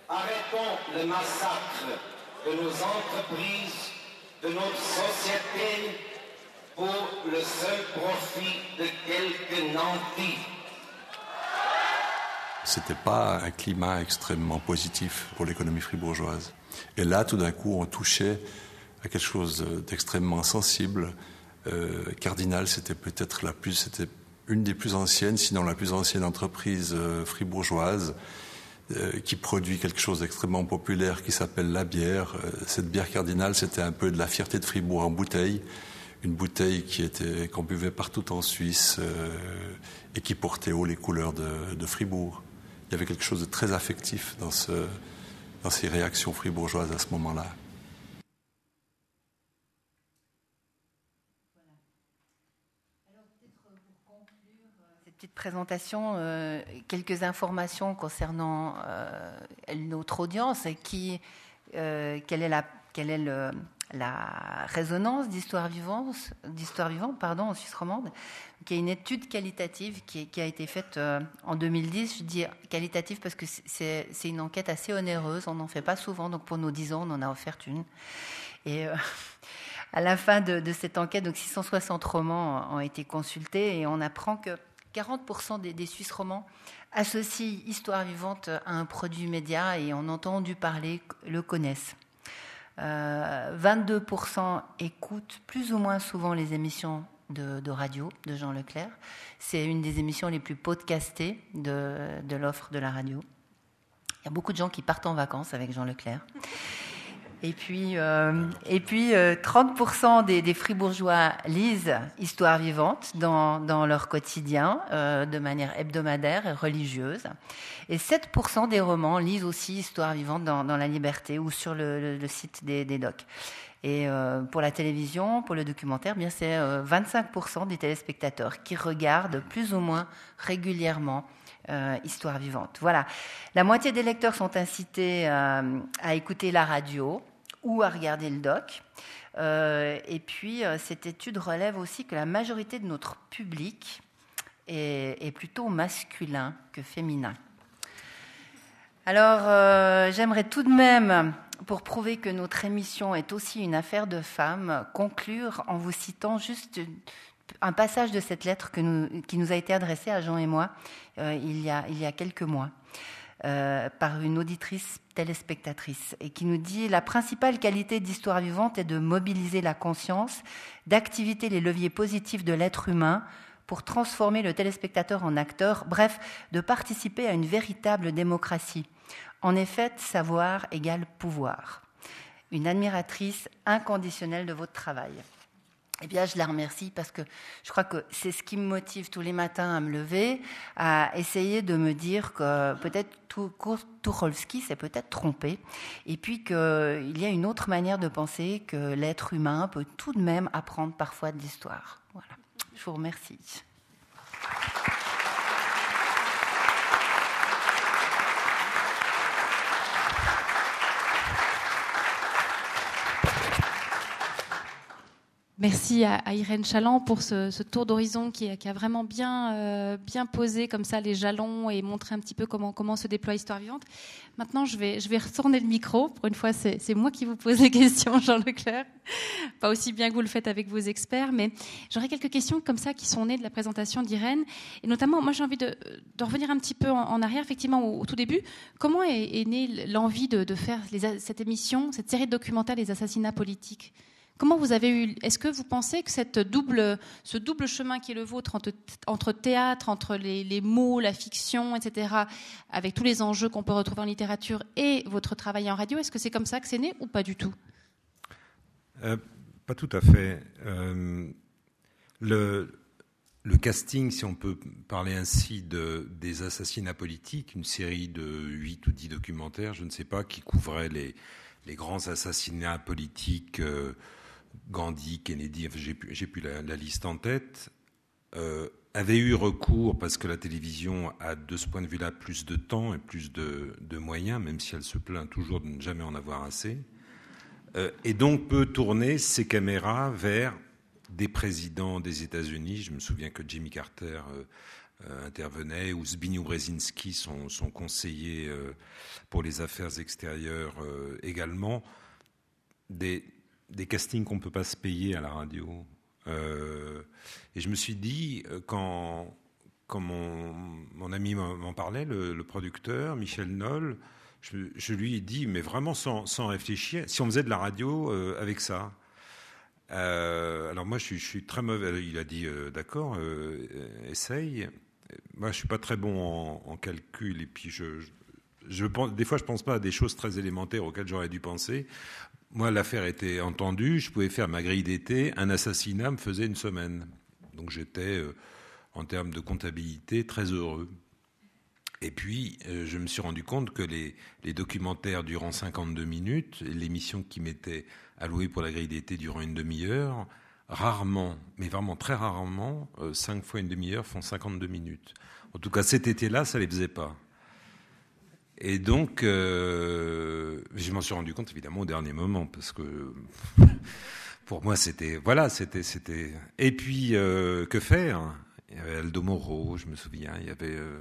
Arrêtons le massacre de nos entreprises, de notre société, pour le seul profit de quelques nantis. C'était pas un climat extrêmement positif pour l'économie fribourgeoise. Et là, tout d'un coup, on touchait à quelque chose d'extrêmement sensible, euh, Cardinal, c'était peut-être la plus, c'était une des plus anciennes, sinon la plus ancienne entreprise euh, fribourgeoise qui produit quelque chose d'extrêmement populaire qui s'appelle la bière. cette bière Cardinal, c'était un peu de la fierté de Fribourg en bouteille, une bouteille qui était qu'on buvait partout en Suisse et qui portait haut les couleurs de, Fribourg. Il y avait quelque chose de très affectif dans ces réactions fribourgeoises à ce moment-là. Présentation euh, quelques informations concernant euh, notre audience et qui, euh, quelle est la, quelle est la résonance d'histoire vivante, d'histoire vivante pardon, en Suisse romande. qui est une étude qualitative qui, a été faite en 2010. Je dis qualitative parce que c'est, c'est une enquête assez onéreuse. On n'en fait pas souvent, donc pour nos 10 ans, on en a offert une. Et à la fin de, de, cette enquête, donc 660 romans ont été consultés et on apprend que 40% des, Suisses romans associent histoire vivante à un produit média et en ont entendu parler, le connaissent. 22% euh, écoutent plus ou moins souvent les émissions de, radio de Jean Leclerc. C'est une des émissions les plus podcastées de l'offre de la radio. Il y a beaucoup de gens qui partent en vacances avec Jean Leclerc. Et puis, euh, et puis 30% euh, des, fribourgeois lisent Histoire vivante dans, leur quotidien euh, de manière hebdomadaire et religieuse. Et 7% des romans lisent aussi Histoire vivante dans, la liberté ou sur le, le, site des, des docs. Et pour la télévision, pour le documentaire, bien c'est 25% des téléspectateurs qui regardent plus ou moins régulièrement euh, histoire vivante. Voilà. La moitié des lecteurs sont incités à écouter la radio, ou à regarder le doc. Euh, et puis, euh, cette étude relève aussi que la majorité de notre public est, plutôt masculin que féminin. Alors, euh, j'aimerais tout de même, pour prouver que notre émission est aussi une affaire de femmes, conclure en vous citant juste un passage de cette lettre qui nous a été adressée à Jean et moi il, y a, il y a quelques mois. Euh, par une auditrice téléspectatrice et qui nous dit la principale qualité d'histoire vivante est de mobiliser la conscience, d'activer les leviers positifs de l'être humain pour transformer le téléspectateur en acteur, bref, de participer à une véritable démocratie. En effet, savoir égale pouvoir. Une admiratrice inconditionnelle de votre travail eh bien, je la remercie parce que je crois que c'est ce qui me motive tous les matins à me lever, à essayer de me dire que peut-être Tucholsky s'est peut-être trompé, et puis qu'il y a une autre manière de penser que l'être humain peut tout de même apprendre parfois de l'histoire. Voilà. Je vous remercie. Merci à, Irène Chaland pour ce, tour d'horizon qui, a vraiment bien, euh, bien posé comme ça les jalons et montré un petit peu comment, se déploie Histoire Vivante. Maintenant, je vais, retourner le micro. Pour une fois, c'est moi qui vous pose les questions, Jean Leclerc. Pas aussi bien que vous le faites avec vos experts, mais j'aurais quelques questions comme ça qui sont nées de la présentation d'Irène. Et notamment, moi, j'ai envie de, revenir un petit peu en, arrière, effectivement, au, tout début. Comment est, née l'envie de, faire les, cette émission, cette série de documentaires des assassinats politiques? Comment vous avez eu Est-ce que vous pensez que cette ce double chemin qui est le vôtre entre, théâtre, entre les, mots, la fiction, etc., avec tous les enjeux qu'on peut retrouver en littérature et votre travail en radio, est-ce que c'est comme ça que c'est né ou pas du tout? Euh, Pas tout à fait. Euh, le, casting, si on peut parler ainsi de, des assassinats politiques, une série de 8 ou 10 documentaires, je ne sais pas, qui couvraient les, les grands assassinats politiques. Euh, Gandhi, Kennedy, j'ai plus, la, liste en tête, euh, avaient eu recours, parce que la télévision a de ce point de vue-là plus de temps et plus de, moyens, même si elle se plaint toujours de ne jamais en avoir assez, euh, et donc peut tourner ses caméras vers des présidents des États-Unis. Je me souviens que Jimmy Carter euh, intervenait, ou Zbigniew Brzezinski, son, son conseiller pour les affaires extérieures également. Des, des castings qu'on ne peut pas se payer à la radio. Euh, et je me suis dit, euh, quand, quand mon, ami m'en parlait, le, producteur, Michel Noll, je, lui ai dit, mais vraiment sans, réfléchir, si on faisait de la radio euh, avec ça. alors moi, je suis, très mauvais. Il a dit, d'accord, essaye. Moi, je suis pas très bon en, calcul et puis je, je pense, des fois, je pense pas à des choses très élémentaires auxquelles j'aurais dû penser. Moi, l'affaire était entendue, je pouvais faire ma grille d'été, un assassinat me faisait une semaine. Donc j'étais, euh, en termes de comptabilité, très heureux. Et puis, euh, je me suis rendu compte que les, documentaires durant 52 minutes, l'émission qui m'était allouée pour la grille d'été durant une demi-heure, rarement, mais vraiment très rarement, 5 euh, fois une demi-heure font 52 minutes. En tout cas, cet été-là, ça ne les faisait pas. Et donc, euh, je m'en suis rendu compte évidemment au dernier moment, parce que pour moi, c'était. Voilà, c'était. c'était... Et puis, euh, que faire? Il y avait Aldo Moro, je me souviens, il y avait. Euh,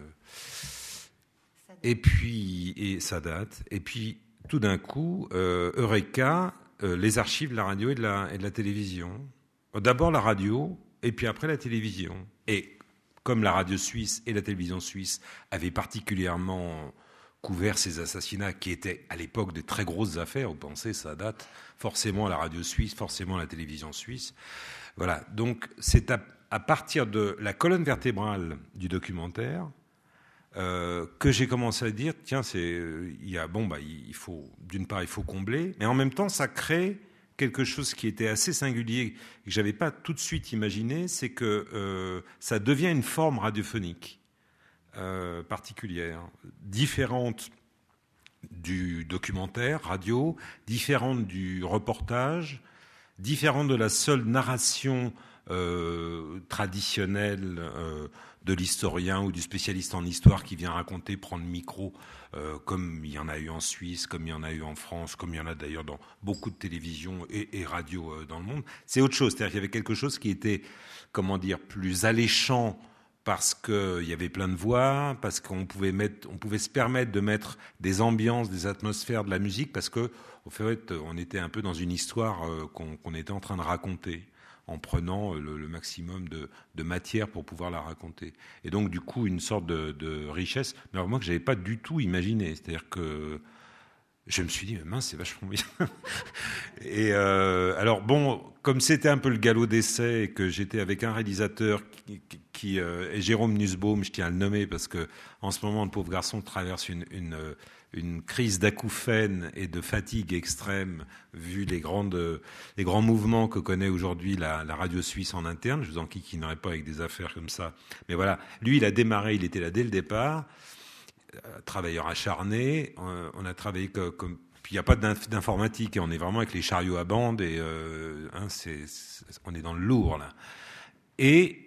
et puis, et ça date. Et puis, tout d'un coup, Eureka, les archives de la radio et de la, et de la télévision. D'abord la radio, et puis après la télévision. Et comme la radio suisse et la télévision suisse avaient particulièrement couvert ces assassinats qui étaient à l'époque de très grosses affaires. Vous pensez, ça date forcément à la radio suisse, forcément à la télévision suisse. Voilà. Donc c'est à, partir de la colonne vertébrale du documentaire euh, que j'ai commencé à dire tiens, c'est il y a bon bah il faut d'une part il faut combler, mais en même temps ça crée quelque chose qui était assez singulier que j'avais pas tout de suite imaginé, c'est que euh, ça devient une forme radiophonique. Euh, particulière, différente du documentaire radio, différente du reportage, différente de la seule narration euh, traditionnelle euh, de l'historien ou du spécialiste en histoire qui vient raconter, prendre micro, comme il y en a eu en Suisse, comme il y en a eu en France, comme il y en a d'ailleurs dans beaucoup de télévisions et, et radios dans le monde. C'est autre chose, c'est-à-dire qu'il y avait quelque chose qui était, comment dire, plus alléchant parce qu'il y avait plein de voix, parce qu'on pouvait, mettre, on pouvait se permettre de mettre des ambiances, des atmosphères de la musique, parce que, au fait, on était un peu dans une histoire euh, qu'on était en train de raconter, en prenant le, maximum de, matière pour pouvoir la raconter. Et donc, du coup, une sorte de, richesse, mais moi que j'avais pas du tout imaginé. C'est-à-dire que je me suis dit, mince, c'est vachement bien. et euh, alors bon, comme c'était un peu le galop d'essai et que j'étais avec un réalisateur qui, qui euh, est Jérôme Nussbaum, je tiens à le nommer parce que en ce moment le pauvre garçon traverse une, une, une crise d'acouphène et de fatigue extrême vu les grandes les grands mouvements que connaît aujourd'hui la, la, radio suisse en interne. Je vous en n'aurait pas avec des affaires comme ça. Mais voilà, lui il a démarré, il était là dès le départ. Euh, travailleur acharné. Euh, on a travaillé comme, puis il n'y a pas d'informatique on est vraiment avec les chariots à bande et euh, hein, on est dans le lourd là. Et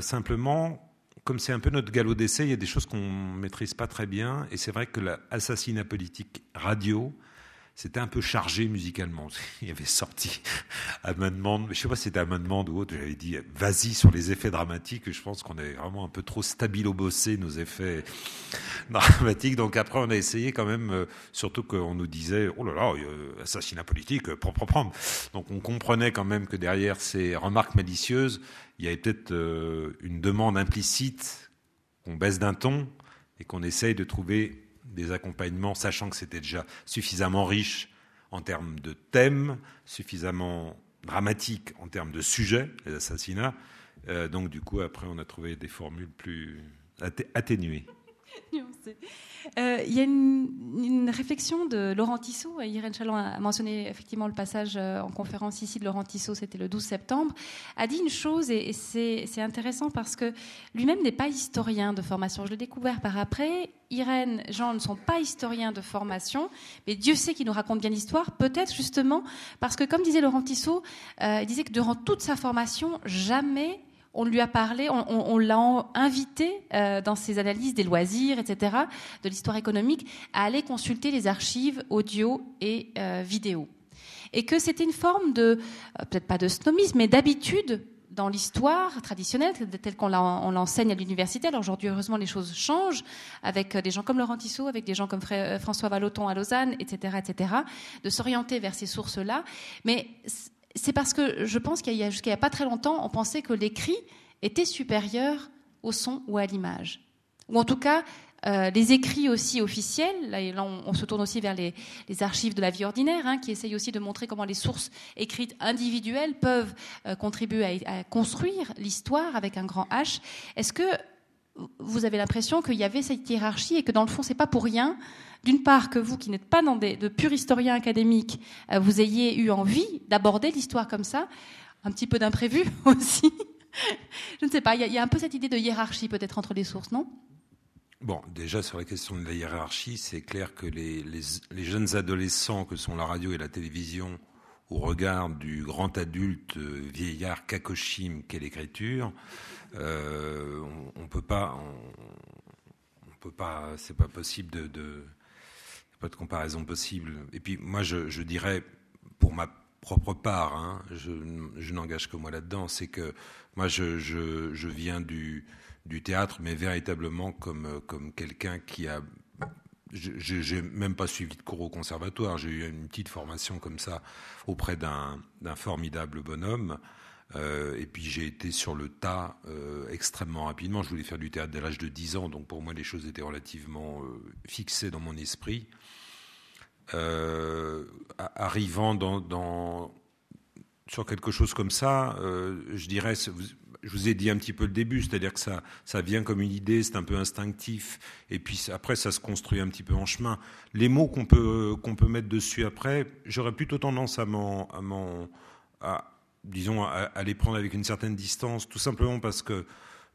simplement, comme c'est un peu notre galop d'essai, il y a des choses qu'on maîtrise pas très bien et c'est vrai que l'assassinat politique radio, c'était un peu chargé musicalement. Il y avait sorti amendement, je sais pas si c'était amendement ou autre, j'avais dit vas-y sur les effets dramatiques. Je pense qu'on est vraiment un peu trop stabilo bossé nos effets dramatiques. Donc après, on a essayé quand même, euh, surtout qu'on nous disait oh là là, assassinat politique, euh, propre, propre. Donc on comprenait quand même que derrière ces remarques malicieuses, il y avait peut-être euh, une demande implicite qu'on baisse d'un ton et qu'on essaye de trouver des accompagnements, sachant que c'était déjà suffisamment riche en termes de thèmes, suffisamment dramatique en termes de sujets, les assassinats. Euh, donc du coup, après, on a trouvé des formules plus atténuées. Euh, il y a une, réflexion de Laurent Tissot. Irène Chalon a mentionné effectivement le passage euh, en conférence ici de Laurent Tissot, c'était le 12 septembre, a dit une chose, et, c'est intéressant parce que lui-même n'est pas historien de formation. Je l'ai découvert par après. Irène, Jean ne sont pas historiens de formation, mais Dieu sait qu'ils nous racontent bien l'histoire, peut-être justement parce que, comme disait Laurent Tissot, euh, il disait que durant toute sa formation, jamais on lui a parlé, on, l'a invité euh, dans ses analyses des loisirs, etc., de l'histoire économique, à aller consulter les archives audio et euh, vidéo. Et que c'était une forme de, euh, peut-être pas de snomisme, mais d'habitude dans l'histoire traditionnelle, telle qu'on l'enseigne à l'université. Alors aujourd'hui, heureusement, les choses changent avec des gens comme Laurent Tissot, avec des gens comme François Valoton à Lausanne, etc., etc., de s'orienter vers ces sources-là. Mais c'est parce que je pense qu'il y a jusqu'à n'y a pas très longtemps, on pensait que l'écrit était supérieur au son ou à l'image. Ou en tout cas, euh, les écrits aussi officiels, là, on, se tourne aussi vers les, archives de la vie ordinaire, hein, qui essayent aussi de montrer comment les sources écrites individuelles peuvent euh, contribuer à, construire l'histoire avec un grand H. Est-ce que vous avez l'impression qu'il y avait cette hiérarchie et que dans le fond, c'est pas pour rien d'une part, que vous, qui n'êtes pas dans des, de purs historiens académiques, euh, vous ayez eu envie d'aborder l'histoire comme ça, un petit peu d'imprévu aussi. Je ne sais pas, il y, a un peu cette idée de hiérarchie peut-être entre les sources, non? Bon, déjà sur la question de la hiérarchie, c'est clair que les, jeunes adolescents que sont la radio et la télévision, au regard du grand adulte euh, vieillard kakoshim qu'est l'écriture, euh, on, ne peut pas, on, peut pas, c'est pas possible de pas de comparaison possible. Et puis moi, je, dirais, pour ma propre part, hein, je, n'engage que moi là-dedans, c'est que moi, je, viens du, théâtre, mais véritablement comme, comme quelqu'un qui a... Je n'ai même pas suivi de cours au conservatoire, j'ai eu une petite formation comme ça auprès d'un formidable bonhomme. Euh, et puis j'ai été sur le tas euh, extrêmement rapidement. Je voulais faire du théâtre dès l'âge de 10 ans, donc pour moi les choses étaient relativement euh, fixées dans mon esprit. Euh, arrivant sur quelque chose comme ça, euh, je dirais, je vous ai dit un petit peu le début, c'est-à-dire que ça, ça vient comme une idée, c'est un peu instinctif, et puis après ça se construit un petit peu en chemin. Les mots qu'on peut, peut mettre dessus après, j'aurais plutôt tendance à m'en, à, disons, à, les prendre avec une certaine distance, tout simplement parce que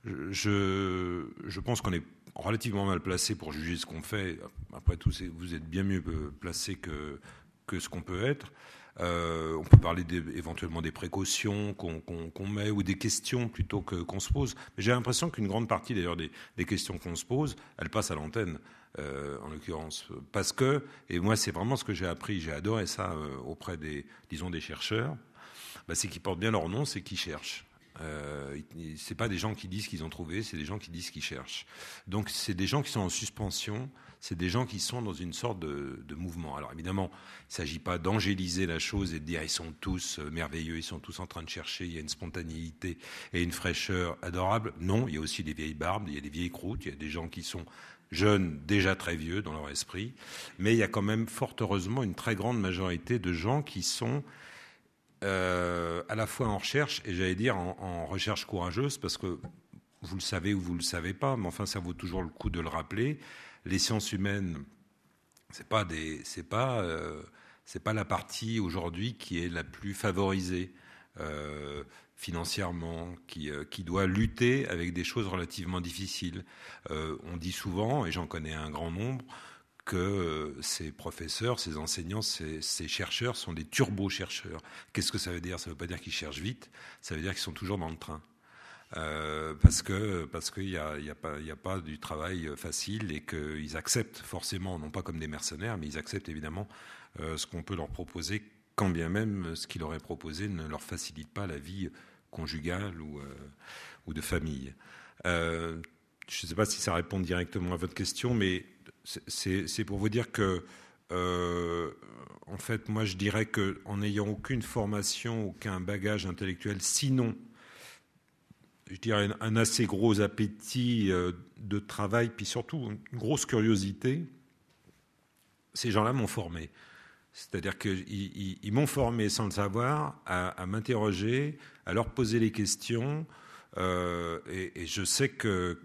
je, je pense qu'on est relativement mal placé pour juger ce qu'on fait. Après tout, vous êtes bien mieux placé que, ce qu'on peut être. Euh, on peut parler éventuellement des précautions qu'on met ou des questions plutôt qu'on se pose. Mais j'ai l'impression qu'une grande partie d'ailleurs des, questions qu'on se pose, elles passent à l'antenne. Euh, en l'occurrence, parce que, et moi c'est vraiment ce que j'ai appris, j'ai adoré ça euh, auprès des, disons, des chercheurs, bah, c'est qu'ils portent bien leur nom, c'est qu'ils cherchent. Euh, c'est pas des gens qui disent qu'ils ont trouvé, c'est des gens qui disent qu'ils cherchent. Donc c'est des gens qui sont en suspension, c'est des gens qui sont dans une sorte de, mouvement. Alors évidemment, il ne s'agit pas d'angéliser la chose et de dire ils sont tous euh, merveilleux, ils sont tous en train de chercher, il y a une spontanéité et une fraîcheur adorable. Non, il y a aussi des vieilles barbes, il y a des vieilles croûtes, il y a des gens qui sont jeunes, déjà très vieux dans leur esprit, mais il y a quand même fort heureusement une très grande majorité de gens qui sont euh, à la fois en recherche et j'allais dire en, recherche courageuse, parce que vous le savez ou vous le savez pas, mais enfin ça vaut toujours le coup de le rappeler. Les sciences humaines, c'est pas des, c'est pas, euh, pas la partie aujourd'hui qui est la plus favorisée. Euh, financièrement, qui, qui, doit lutter avec des choses relativement difficiles. on dit souvent, et j'en connais un grand nombre, que euh, ces professeurs, ces enseignants, ces, chercheurs sont des turbo-chercheurs. Qu'est-ce que ça veut dire? Ça ne veut pas dire qu'ils cherchent vite, ça veut dire qu'ils sont toujours dans le train. Euh, parce qu'il n'y a, pas, du travail facile et qu'ils acceptent forcément, non pas comme des mercenaires, mais ils acceptent évidemment euh, ce qu'on peut leur proposer, quand bien même ce qu'il leur est proposé ne leur facilite pas la vie conjugale ou, ou de famille. je ne sais pas si ça répond directement à votre question, mais c'est pour vous dire que euh, en fait, moi, je dirais qu'en n'ayant aucune formation, aucun bagage intellectuel, sinon, je dirais, un, assez gros appétit euh, de travail, puis surtout une grosse curiosité, ces gens-là m'ont formé. C'est-à-dire qu'ils m'ont formé sans le savoir à m'interroger, à leur poser les questions, euh, et, je sais que,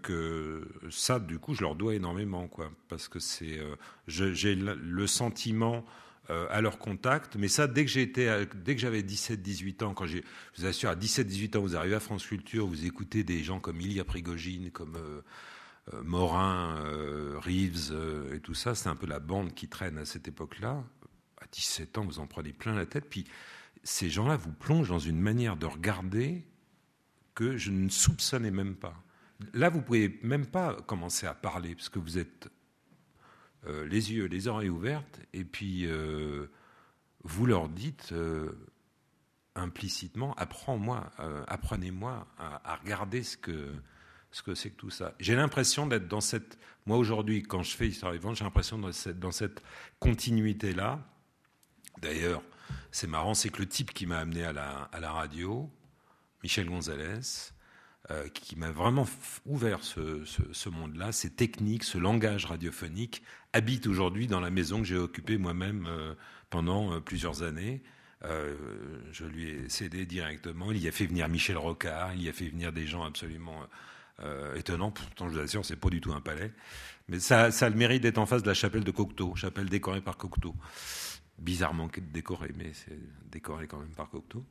ça, du coup, je leur dois énormément, quoi, parce que c'est, euh, j'ai le sentiment euh, à leur contact, mais ça, dès que j'ai dès que j'avais 17-18 ans, quand j'ai, je vous assure, à 17-18 ans, vous arrivez à France Culture, vous écoutez des gens comme Ilia Prigogine, comme Morin, Reeves et tout ça, c'est un peu la bande qui traîne à cette époque-là. À 17 ans, vous en prenez plein la tête, puis ces gens-là vous plongent dans une manière de regarder que je ne soupçonnais même pas. Là, vous pouvez même pas commencer à parler parce que vous êtes euh, les yeux, les oreilles ouvertes, et puis euh, vous leur dites euh, implicitement apprends-moi, apprenez-moi à, regarder ce que ce que c'est que tout ça. J'ai l'impression d'être dans cette. Moi aujourd'hui, quand je fais Histoire vivante, j'ai l'impression cette, dans cette continuité là. D'ailleurs, c'est marrant, c'est que le type qui m'a amené à la radio, Michel Gonzalez, euh, qui m'a vraiment ouvert ce, monde-là, ces techniques, ce langage radiophonique, habite aujourd'hui dans la maison que j'ai occupée moi-même euh, pendant euh, plusieurs années. je lui ai cédé directement. Il y a fait venir Michel Rocard, il y a fait venir des gens absolument étonnants. Pourtant, je vous assure, c'est pas du tout un palais. Mais ça, ça a le mérite d'être en face de la chapelle de Cocteau, chapelle décorée par Cocteau. Bizarrement décorée, mais c'est décoré quand même par Cocteau.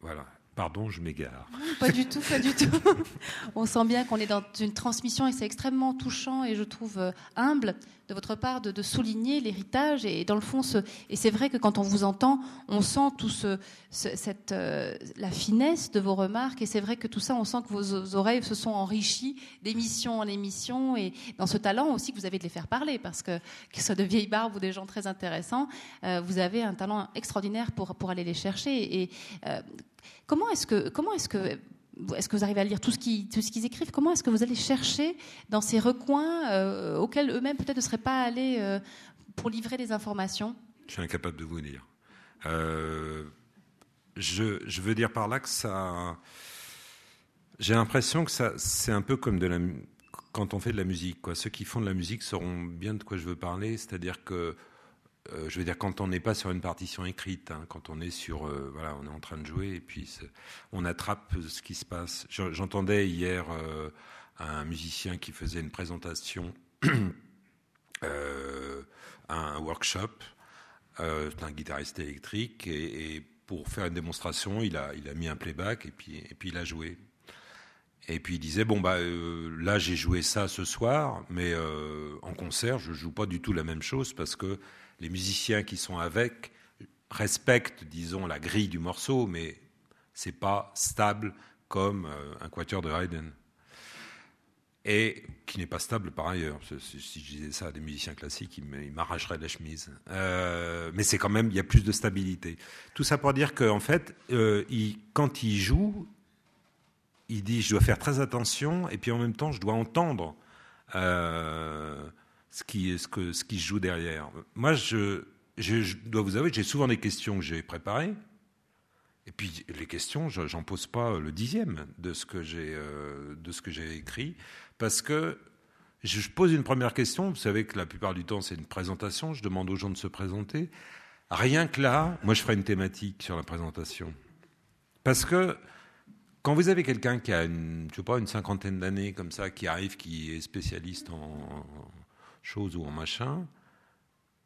Voilà. Pardon, je m'égare. Pas du tout, pas du tout. On sent bien qu'on est dans une transmission et c'est extrêmement touchant et je trouve euh, humble de votre part de, souligner l'héritage et dans le fond, c'est vrai que quand on vous entend, on sent tout ce, cette, euh, la finesse de vos remarques et c'est vrai que tout ça, on sent que vos oreilles se sont enrichies d'émission en émission et dans ce talent aussi que vous avez de les faire parler parce que ce soit de vieilles barbes ou des gens très intéressants, euh, vous avez un talent extraordinaire pour pour aller les chercher et Comment est-ce que, comment est-ce que est-ce que vous arrivez à lire tout ce qu'ils, écrivent? Comment est-ce que vous allez chercher dans ces recoins euh, auxquels eux-mêmes peut-être ne seraient pas allés euh, pour livrer des informations? Je suis incapable de vous dire. Euh, je, veux dire par là que ça. J'ai l'impression que c'est un peu comme quand on fait de la musique. Quoi. Ceux qui font de la musique sauront bien de quoi je veux parler. C'est-à-dire que euh, je veux dire, quand on n'est pas sur une partition écrite, hein, quand on est sur, euh, voilà, on est en train de jouer et puis on attrape ce qui se passe. J'entendais hier euh, un musicien qui faisait une présentation, un workshop, c'est un guitariste électrique et, pour faire une démonstration, il a, il a mis un playback et puis, et puis il a joué. Et puis il disait bon bah là j'ai joué ça ce soir, mais en concert je joue pas du tout la même chose parce que les musiciens qui sont avec respectent, disons, la grille du morceau, mais c'est pas stable comme euh, un quatuor de Haydn. Et qui n'est pas stable par ailleurs. Si je disais ça à des musiciens classiques, ils m'arracheraient la chemise. Euh, mais c'est quand même, il y a plus de stabilité. Tout ça pour dire qu'en fait, euh, quand il joue, il dit je dois faire très attention, et puis en même temps, je dois entendre ce qui, ce que, ce qui se joue derrière. Moi, je, dois vous avouer, j'ai souvent des questions que j'ai préparées. Et puis les questions, j'en pose pas le dixième de ce que j'ai euh, de ce que j'ai écrit, parce que je pose une première question. Vous savez que la plupart du temps c'est une présentation. Je demande aux gens de se présenter. Rien que là, moi je ferai une thématique sur la présentation, parce que quand vous avez quelqu'un qui a je sais pas, une cinquantaine d'années comme ça, qui arrive, qui est spécialiste en, chose ou en machin,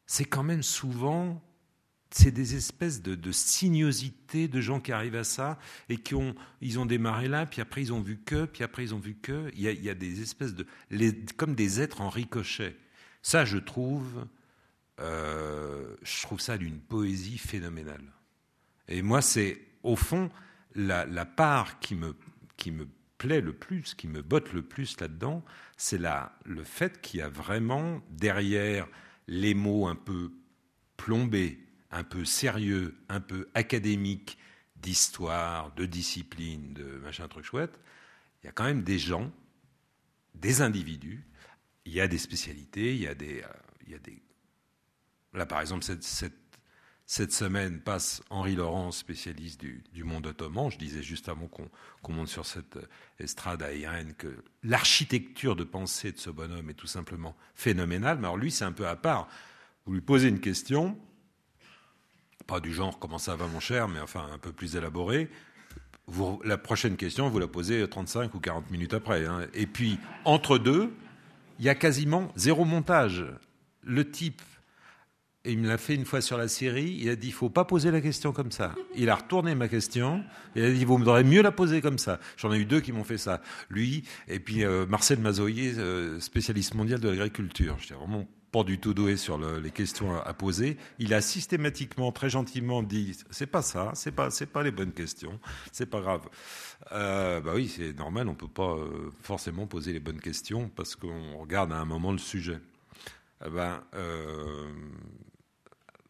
c'est quand même souvent c'est des espèces de, de sinuosités de gens qui arrivent à ça et qui ont, ils ont démarré là, puis après ils ont vu que, puis après ils ont vu que. Il y a, il y a des espèces de, les, comme des êtres en ricochet. Ça, je trouve, euh, je trouve ça d'une poésie phénoménale. Et moi, c'est au fond la, la part qui me, qui me plaît le plus, qui me botte le plus là-dedans, c'est le fait qu'il y a vraiment derrière les mots un peu plombés, un peu sérieux, un peu académiques, d'histoire, de discipline, de machin truc chouette, il y a quand même des gens, des individus, il y a des spécialités, il y a des, euh, il y a des Là, par exemple, cette cette semaine passe Henri Laurent, spécialiste du, monde ottoman. Je disais juste avant qu'on monte sur cette estrade aérienne que l'architecture de pensée de ce bonhomme est tout simplement phénoménale. Mais alors lui, c'est un peu à part. Vous lui posez une question, pas du genre comment ça va mon cher, mais enfin un peu plus élaborée. la prochaine question, vous la posez 35 ou 40 minutes après. Hein. Et puis, entre deux, il y a quasiment zéro montage. Le type et il me l'a fait une fois sur la série. Il a dit il faut pas poser la question comme ça. Il a retourné ma question. Il a dit vous me mieux la poser comme ça. J'en ai eu deux qui m'ont fait ça. Lui et puis euh, Marcel Mazoyer, euh, spécialiste mondial de l'agriculture. J'étais vraiment pas du tout doué sur les questions à, poser. Il a systématiquement, très gentiment dit c'est pas ça, c'est pas c'est pas les bonnes questions, c'est pas grave. Euh, bah oui, c'est normal. On peut pas euh, forcément poser les bonnes questions parce qu'on regarde à un moment le sujet. Eh ben,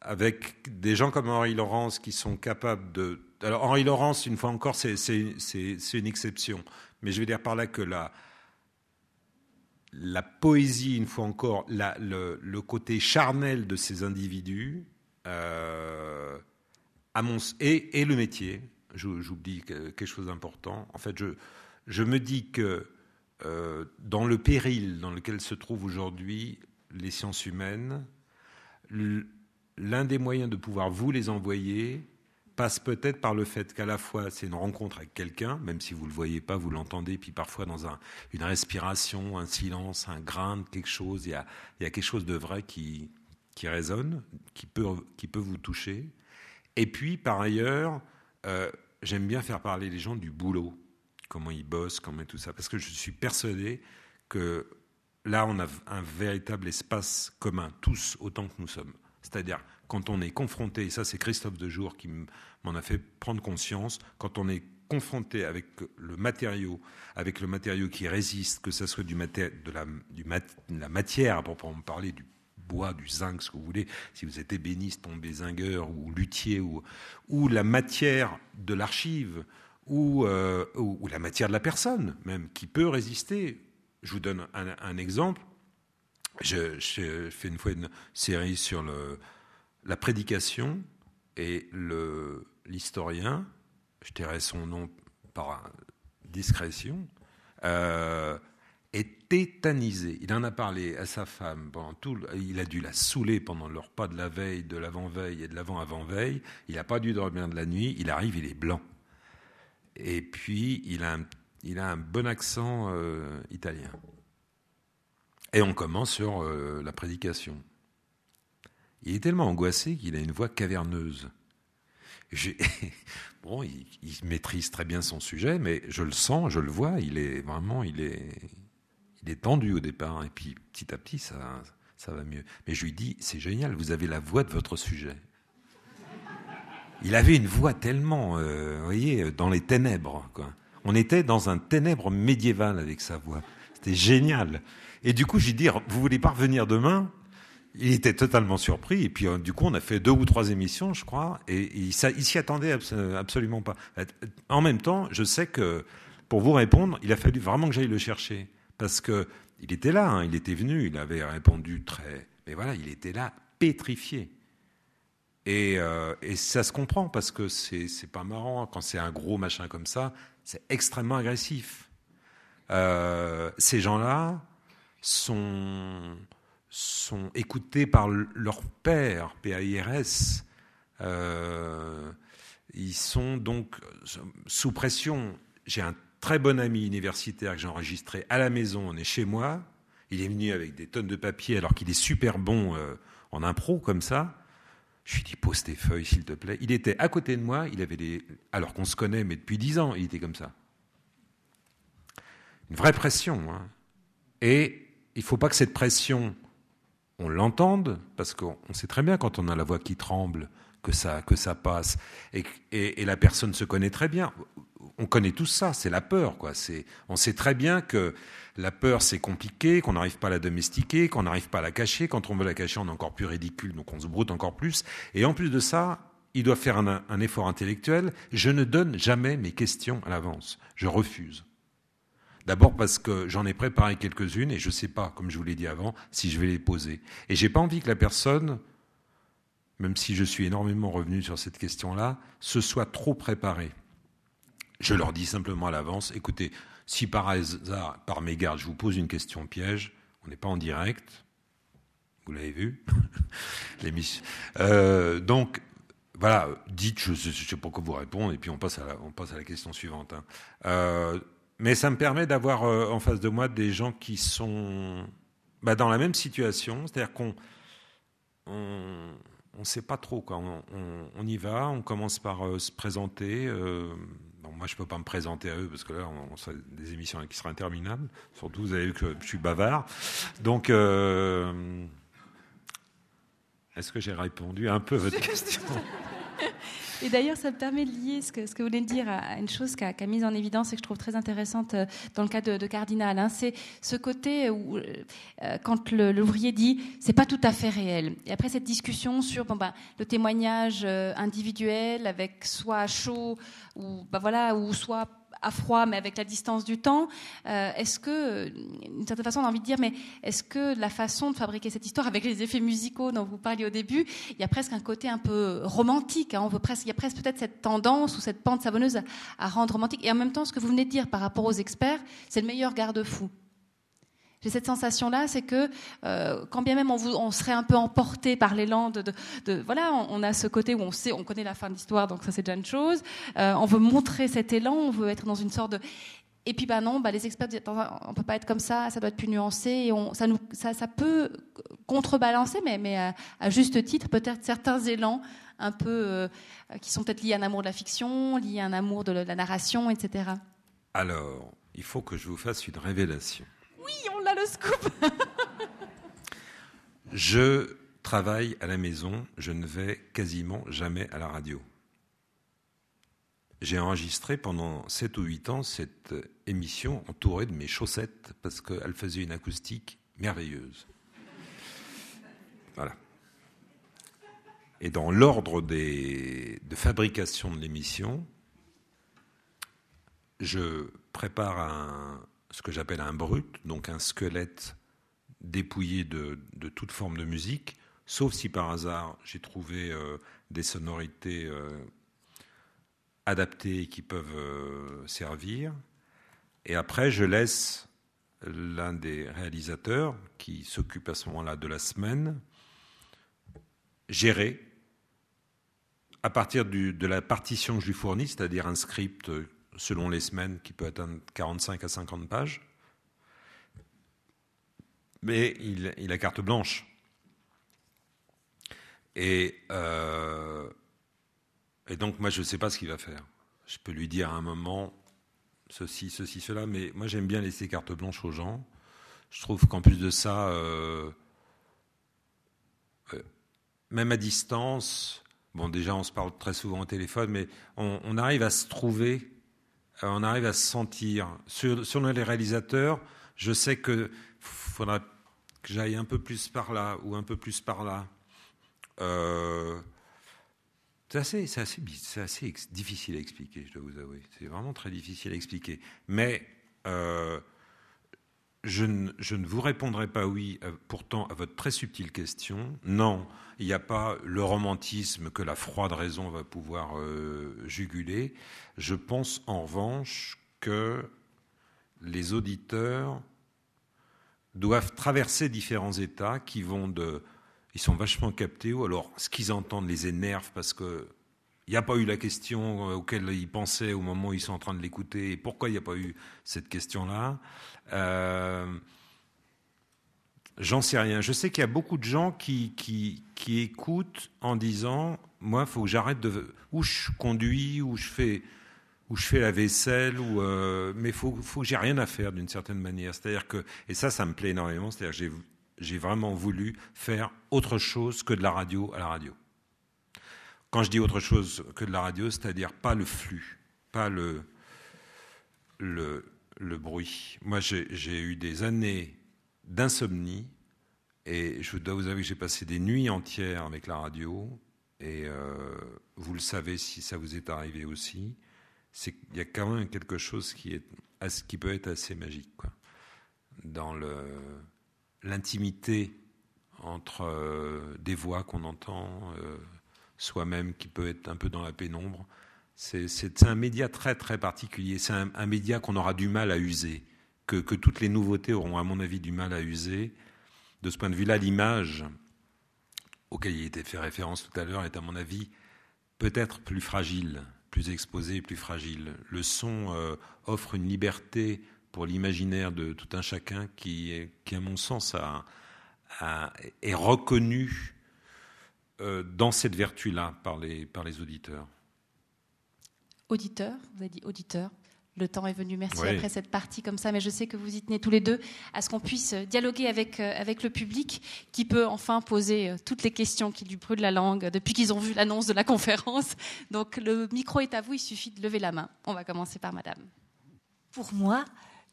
avec des gens comme Henri Laurence qui sont capables de. Alors, Henri Laurence, une fois encore, c'est une exception. Mais je veux dire par là que la, poésie, une fois encore, le, côté charnel de ces individus, euh, et, le métier, j'oublie quelque chose d'important. En fait, je, je me dis que euh, dans le péril dans lequel se trouvent aujourd'hui les sciences humaines, l'un des moyens de pouvoir vous les envoyer passe peut-être par le fait qu'à la fois c'est une rencontre avec quelqu'un, même si vous ne le voyez pas, vous l'entendez, puis parfois dans un, une respiration, un silence, un grain de quelque chose, il y a, quelque chose de vrai qui, résonne, qui peut, qui peut vous toucher. Et puis par ailleurs, euh, j'aime bien faire parler les gens du boulot, comment ils bossent, comment tout ça, parce que je suis persuadé que là on a un véritable espace commun, tous autant que nous sommes. C'est-à-dire, quand on est confronté, et ça c'est Christophe Dejour qui m'en a fait prendre conscience, quand on est confronté avec le matériau, avec le matériau qui résiste, que ce soit du de, la, du la matière, pour parler du bois, du zinc, ce que vous voulez, si vous êtes ébéniste, tombé zingueur ou luthier, ou, ou la matière de l'archive, ou, euh, ou, la matière de la personne même, qui peut résister. Je vous donne un exemple. J'ai fait une fois une série sur la prédication et l'historien, je dirais son nom par discrétion, euh, est tétanisé. Il en a parlé à sa femme pendant tout. Il a dû la saouler pendant le repas de la veille, de l'avant-veille et de l'avant-avant-veille. Il n'a pas dû dormir de la nuit. Il arrive, il est blanc. Et puis, il a un, il a un bon accent euh, italien. Et on commence sur euh, la prédication. Il est tellement angoissé qu'il a une voix caverneuse. bon, il, maîtrise très bien son sujet, mais je le sens, je le vois, il est vraiment, il est, il est tendu au départ, et puis petit à petit, ça, ça va mieux. Mais je lui dis, c'est génial, vous avez la voix de votre sujet. Il avait une voix tellement, euh, vous voyez, dans les ténèbres. On était dans un ténèbre médiéval avec sa voix. C'était génial. Et du coup, j'ai dit, vous voulez pas revenir demain? Il était totalement surpris. Et puis, euh, du coup, on a fait deux ou trois émissions, je crois, et il, s'y attendait absolument pas. En même temps, je sais que pour vous répondre, il a fallu vraiment que j'aille le chercher. Parce que il était là, hein, il était venu, il avait répondu très. Mais voilà, il était là, pétrifié. Et, euh, et ça se comprend parce que c'est pas marrant. Quand c'est un gros machin comme ça, c'est extrêmement agressif. Euh, ces gens-là, sont, sont écoutés par leur père, PAIRS. Euh, ils sont donc sous pression. J'ai un très bon ami universitaire que j'ai enregistré à la maison, on est chez moi. Il est venu avec des tonnes de papier alors qu'il est super bon euh, en impro comme ça. Je lui dis pose tes feuilles s'il te plaît. Il était à côté de moi, il avait des alors qu'on se connaît mais depuis dix ans, il était comme ça. Une vraie pression. Hein. Et il ne faut pas que cette pression, on l'entende, parce qu'on sait très bien quand on a la voix qui tremble que ça, que ça passe. Et, la personne se connaît très bien. On connaît tout ça, c'est la peur. Quoi. On sait très bien que la peur, c'est compliqué, qu'on n'arrive pas à la domestiquer, qu'on n'arrive pas à la cacher. Quand on veut la cacher, on est encore plus ridicule, donc on se broute encore plus. Et en plus de ça, il doit faire un effort intellectuel. Je ne donne jamais mes questions à l'avance. Je refuse. D'abord parce que j'en ai préparé quelques-unes et je ne sais pas, comme je vous l'ai dit avant, si je vais les poser. Et j'ai pas envie que la personne même si je suis énormément revenu sur cette question-là, se soit trop préparé. Je leur dis simplement à l'avance, écoutez, si par hasard, par mégarde, je vous pose une question piège, on n'est pas en direct, vous l'avez vu, euh, donc, voilà, dites, je ne sais pas quoi vous répondre, et puis on passe à la, on passe à la question suivante. Hein. Euh, mais ça me permet d'avoir euh, en face de moi des gens qui sont bah, dans la même situation, c'est-à-dire qu'on on, on ne sait pas trop. Quoi. On, y va, on commence par euh, se présenter. Euh, moi, je ne peux pas me présenter à eux parce que là, on, a des émissions qui seraient interminables. Surtout, vous avez vu que je suis bavard. Donc, euh, est-ce que j'ai répondu un peu à votre question et d'ailleurs, ça me permet de lier ce que, ce que vous venez de dire à une chose qu'a qu mise en évidence et que je trouve très intéressante euh, dans le cas de, Cardinal. Hein. C'est ce côté où, euh, quand l'ouvrier dit c'est pas tout à fait réel. Et après cette discussion sur ben, le témoignage euh, individuel avec soit chaud ou, ben, voilà, ou soit à froid, mais avec la distance du temps. Euh, est-ce que, d'une certaine façon, on a envie de dire, mais est-ce que la façon de fabriquer cette histoire, avec les effets musicaux dont vous parliez au début, il y a presque un côté un peu romantique. Hein, on veut presque, il y a presque peut-être cette tendance ou cette pente savonneuse à rendre romantique. Et en même temps, ce que vous venez de dire par rapport aux experts, c'est le meilleur garde-fou. J'ai cette sensation-là, c'est que euh, quand bien même on, serait un peu emporté par l'élan de, voilà, on, a ce côté où on sait, on connaît la fin de l'histoire, donc ça c'est déjà une chose. Euh, on veut montrer cet élan, on veut être dans une sorte de et puis bah non, bah les experts disent on peut pas être comme ça, ça doit être plus nuancé et ça, nous, ça, ça peut contrebalancer, mais, mais à, à juste titre peut-être certains élans un peu euh, qui sont peut-être liés à un amour de la fiction, liés à un amour de la narration, etc. Alors, il faut que je vous fasse une révélation. Oui, on a le scoop. je travaille à la maison, je ne vais quasiment jamais à la radio. J'ai enregistré pendant 7 ou 8 ans cette émission entourée de mes chaussettes parce qu'elle faisait une acoustique merveilleuse. Voilà. Et dans l'ordre de fabrication de l'émission, je prépare un, ce que j'appelle un brut, donc un squelette dépouillé de, toute forme de musique, sauf si par hasard j'ai trouvé euh, des sonorités euh, adaptées qui peuvent euh, servir. Et après, je laisse l'un des réalisateurs qui s'occupe à ce moment-là de la semaine gérer à partir de la partition que je lui fournis, c'est-à-dire un script selon les semaines, qui peut atteindre 45 à 50 pages. Mais il, a carte blanche. Et, euh, donc, moi, je ne sais pas ce qu'il va faire. Je peux lui dire à un moment ceci, ceci, cela, mais moi, j'aime bien laisser carte blanche aux gens. Je trouve qu'en plus de ça, euh, euh, même à distance, bon, déjà, on se parle très souvent au téléphone, mais on, arrive à se trouver on arrive à se sentir. Sur, les réalisateurs, je sais qu'il faudra que j'aille un peu plus par là ou un peu plus par là. Euh, c'est assez difficile à expliquer, je dois vous avouer. C'est vraiment très difficile à expliquer. Mais euh, je, ne, vous répondrai pas oui, euh, pourtant, à votre très subtile question. Non, il n'y a pas le romantisme que la froide raison va pouvoir euh, juguler. Je pense en revanche que les auditeurs doivent traverser différents états qui vont de. Ils sont vachement captés, ou alors ce qu'ils entendent les énerve parce que il n'y a pas eu la question auquel ils pensaient au moment où ils sont en train de l'écouter, et pourquoi il n'y a pas eu cette question-là. Euh, J'en sais rien. Je sais qu'il y a beaucoup de gens qui, qui, qui écoutent en disant Moi, il faut que j'arrête de. Ou je conduis, ou je fais, ou je fais la vaisselle, ou, euh, mais il faut, faut que j'ai rien à faire d'une certaine manière. C'est-à-dire que. Et ça, ça me plaît énormément. C'est-à-dire que j'ai vraiment voulu faire autre chose que de la radio à la radio. quand je dis autre chose que de la radio, c'est-à-dire pas le flux, pas le, le, le bruit. Moi, j'ai eu des années d'insomnie et je dois vous avouer que j'ai passé des nuits entières avec la radio et euh, vous le savez si ça vous est arrivé aussi. C'est qu'il y a quand même quelque chose qui, est, qui peut être assez magique dans l'intimité entre euh, des voix qu'on entend, euh, soi-même qui peut être un peu dans la pénombre. C'est un média très très particulier. C'est un, média qu'on aura du mal à user, que, toutes les nouveautés auront à mon avis du mal à user. De ce point de vue-là, l'image auquel il était fait référence tout à l'heure est à mon avis peut-être plus fragile, plus exposée, plus fragile. Le son euh, offre une liberté pour l'imaginaire de tout un chacun qui, à mon sens, est reconnu euh, dans cette vertu-là par les auditeurs. Auditeur, vous avez dit auditeur. Le temps est venu, merci après cette partie comme ça, mais je sais que vous y tenez tous les deux à ce qu'on puisse dialoguer avec, euh, avec le public qui peut enfin poser euh, toutes les questions qui lui brûlent la langue depuis qu'ils ont vu l'annonce de la conférence. Donc le micro est à vous, il suffit de lever la main. On va commencer par madame. Pour moi,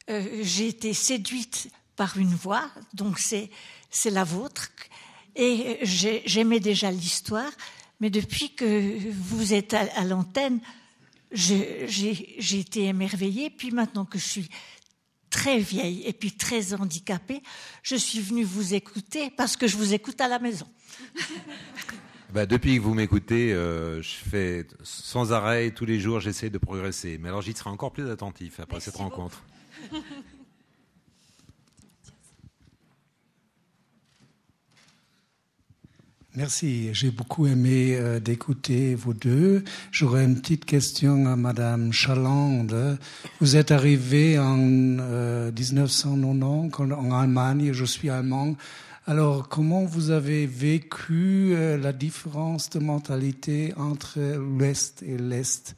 j'ai été séduite par une voix, donc c'est c'est la vôtre. Et j'aimais déjà l'histoire, mais depuis que vous êtes à, l'antenne, j'ai été émerveillée. Puis maintenant que je suis très vieille et puis très handicapée, je suis venue vous écouter parce que je vous écoute à la maison. Bah, depuis que vous m'écoutez, euh, je fais sans arrêt tous les jours, j'essaie de progresser. Mais alors j'y serai encore plus attentif après cette rencontre. Merci. J'ai beaucoup aimé euh, d'écouter vous deux. J'aurais une petite question à Madame Chalande. Vous êtes arrivée en 1990 euh, en Allemagne. Je suis allemand. Alors, comment vous avez vécu euh, la différence de mentalité entre l'Ouest et l'Est?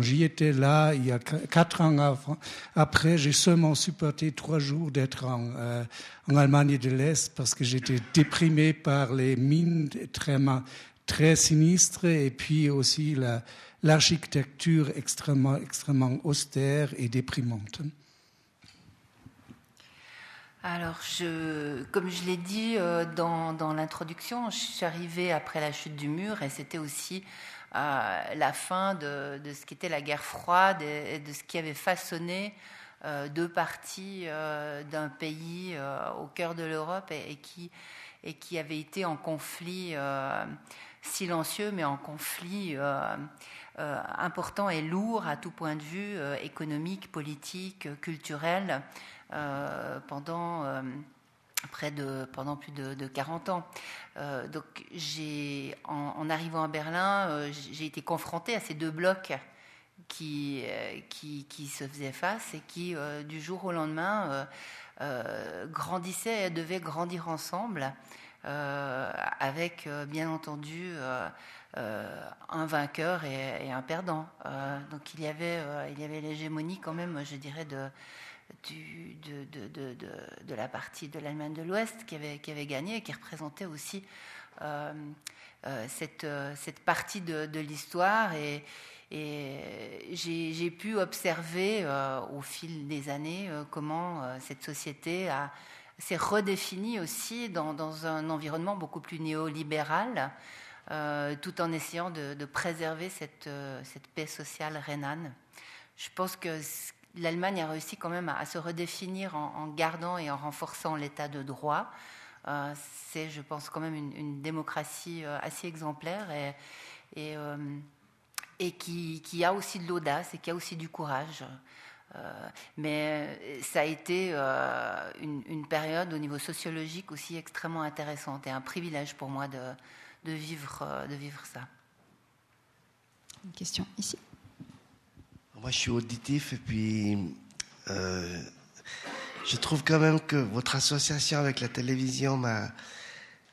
J'y étais là il y a quatre ans. Après, j'ai seulement supporté trois jours d'être en, euh, en, Allemagne de l'Est parce que j'étais déprimé par les mines très, très sinistres et puis aussi l'architecture extrêmement, extrêmement austère et déprimante. Alors, comme je l'ai dit euh, dans, dans l'introduction, je suis arrivée après la chute du mur et c'était aussi la fin de, ce qu'était la guerre froide et, de ce qui avait façonné euh, deux parties euh, d'un pays euh, au cœur de l'Europe et, qui, avait été en conflit silencieux, mais en conflit important et lourd à tout point de vue, économique, politique, culturel, pendant près de, pendant plus de, 40 ans. Euh, donc, en, arrivant à Berlin, euh, j'ai été confrontée à ces deux blocs qui, euh, se faisaient face et qui, du jour au lendemain, grandissaient et devaient grandir ensemble, avec, bien entendu, un vainqueur et, et un perdant. donc, il y avait, il y avait l'hégémonie quand même, je dirais, de de, la partie de l'Allemagne de l'Ouest qui avait, gagné et qui représentait aussi euh, euh, cette, euh, cette, partie de, l'histoire. Et, j'ai pu observer au fil des années comment cette société s'est redéfinie aussi dans, dans, un environnement beaucoup plus néolibéral. tout en essayant de, préserver cette, cette, paix sociale rhénane. Je pense que l'Allemagne a réussi quand même à, se redéfinir en, gardant et en renforçant l'état de droit. Euh, c'est, je pense, quand même une, démocratie euh, assez exemplaire et, euh, qui, a aussi de l'audace et qui a aussi du courage. mais ça a été une, période au niveau sociologique aussi extrêmement intéressante et un privilège pour moi de vivre, de vivre ça. Une question ici. Moi, je suis auditif et puis euh, je trouve quand même que votre association avec la télévision m'a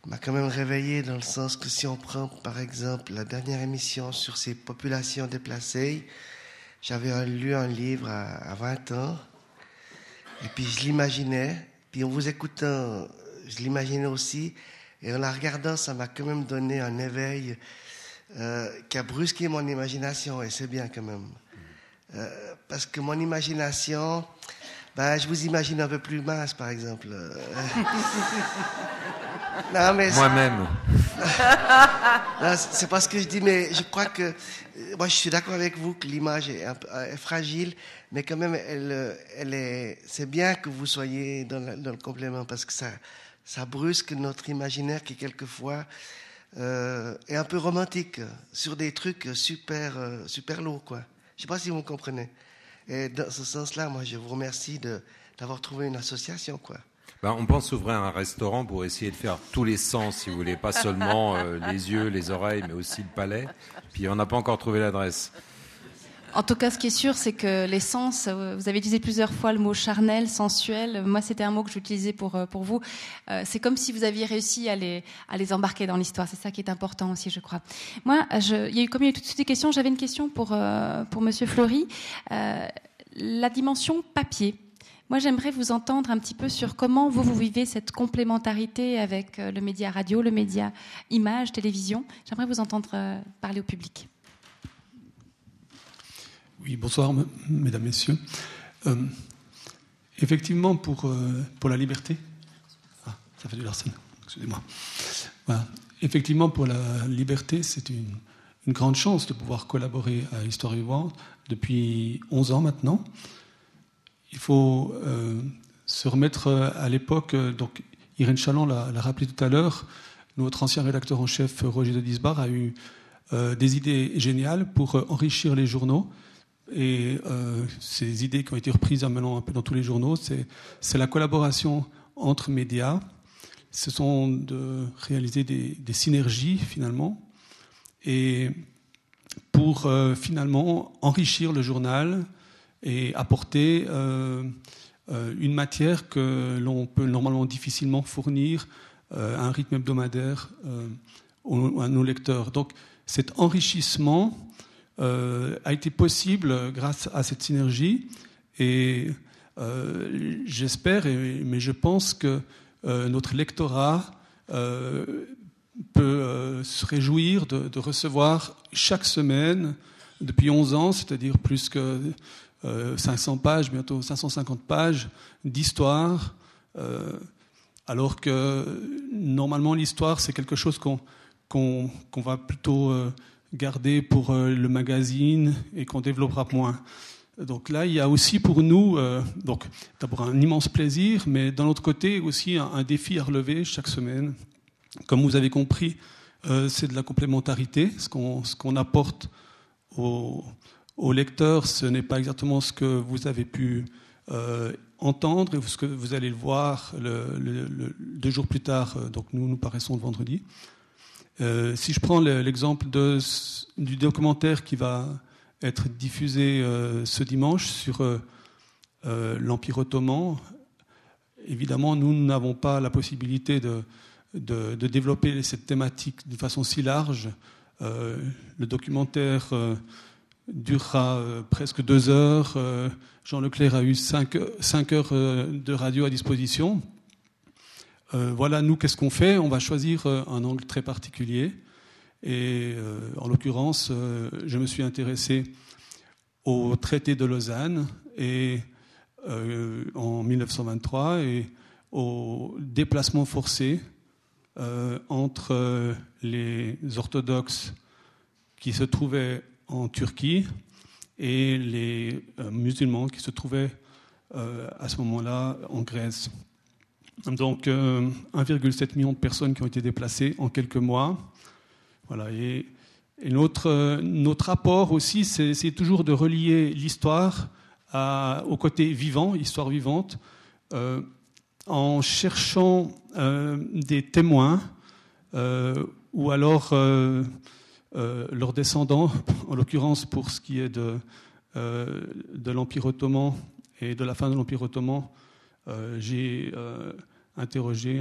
m'a quand même réveillé dans le sens que si on prend par exemple la dernière émission sur ces populations déplacées, j'avais lu un livre à, 20 ans et puis je l'imaginais, puis en vous écoutant, je l'imaginais aussi et en la regardant, ça m'a quand même donné un éveil euh, qui a brusqué mon imagination, et c'est bien quand même. Euh, parce que mon imagination, ben, je vous imagine un peu plus mince, par exemple. non, mais Moi-même. c'est pas ce que je dis, mais je crois que. Moi, je suis d'accord avec vous que l'image est, est, fragile, mais quand même, elle, elle est. C'est bien que vous soyez dans, dans, le complément parce que ça, ça brusque notre imaginaire qui, quelquefois, euh, est un peu romantique sur des trucs super, euh, super lourds, quoi. Je sais pas si vous me comprenez. Et dans ce sens-là, moi, je vous remercie d'avoir trouvé une association, quoi. Ben, on pense ouvrir un restaurant pour essayer de faire tous les sens, si vous voulez, pas seulement euh, les yeux, les oreilles, mais aussi le palais. Puis on n'a pas encore trouvé l'adresse. En tout cas, ce qui est sûr, c'est que les sens, euh, vous avez utilisé plusieurs fois le mot charnel, sensuel. Moi, c'était un mot que j'utilisais pour, euh, pour vous. Euh, c'est comme si vous aviez réussi à les, à les embarquer dans l'histoire. C'est ça qui est important aussi, je crois. Moi, il y a eu, comme il y a eu tout de questions, j'avais une question pour, pour Monsieur Fleury. la dimension papier. Moi, j'aimerais vous entendre un petit peu sur comment vous, vous vivez cette complémentarité avec le média radio, le média image, télévision. J'aimerais vous entendre parler au public. Oui, bonsoir, mesdames, messieurs. Euh, effectivement, pour, euh, pour la liberté. Ah, ça fait du excusez-moi. Effectivement, pour la liberté, c'est une, une, grande chance de pouvoir collaborer à Histoire vivante depuis 11 ans maintenant. Il faut euh, se remettre à l'époque, donc Irène Chaland l'a rappelé tout à l'heure, notre ancien rédacteur en chef Roger de Disbar a eu des idées géniales pour enrichir les journaux et euh, ces idées qui ont été reprises maintenant un peu dans tous les journaux, c'est la collaboration entre médias. Ce sont de réaliser des, synergies finalement, et pour euh, finalement enrichir le journal et apporter euh, une matière que l'on peut normalement difficilement fournir à un rythme hebdomadaire à nos lecteurs. Donc cet enrichissement a été possible grâce à cette synergie. Et euh, j'espère, mais je pense que euh, notre lectorat peut se réjouir de, recevoir chaque semaine, depuis 11 ans, c'est-à-dire plus que 500 pages, bientôt 550 pages d'histoire, alors que normalement l'histoire c'est quelque chose qu'on va plutôt garder pour euh, le magazine et qu'on développera moins. Donc là, il y a aussi pour nous, euh, donc d'abord un immense plaisir, mais d'un autre côté aussi un, défi à relever chaque semaine. Comme vous avez compris, euh, c'est de la complémentarité. Ce qu'on apporte aux, lecteurs, ce n'est pas exactement ce que vous avez pu entendre et ce que vous allez le voir deux jours plus tard. Donc nous, nous paraissons le vendredi. Euh, si je prends l'exemple du documentaire qui va être diffusé euh, ce dimanche sur euh, l'Empire ottoman, évidemment, nous n'avons pas la possibilité de, développer cette thématique de façon si large. le documentaire durera presque deux heures. Jean Leclerc a eu cinq, cinq heures de radio à disposition. Euh, voilà, nous, qu'est-ce qu'on fait? On va choisir euh, un angle très particulier. Et euh, en l'occurrence, je me suis intéressé au traité de Lausanne et, en 1923 et au déplacement forcé entre les orthodoxes qui se trouvaient en Turquie et les musulmans qui se trouvaient à ce moment-là en Grèce. Donc 1,7 euh, million de personnes qui ont été déplacées en quelques mois. Voilà, et, notre, notre rapport aussi, c'est toujours de relier l'histoire au côté vivant, histoire vivante, euh, en cherchant euh, des témoins ou alors leurs descendants, en l'occurrence pour ce qui est de, de l'Empire ottoman et de la fin de l'Empire ottoman, euh, j'ai euh, interrogé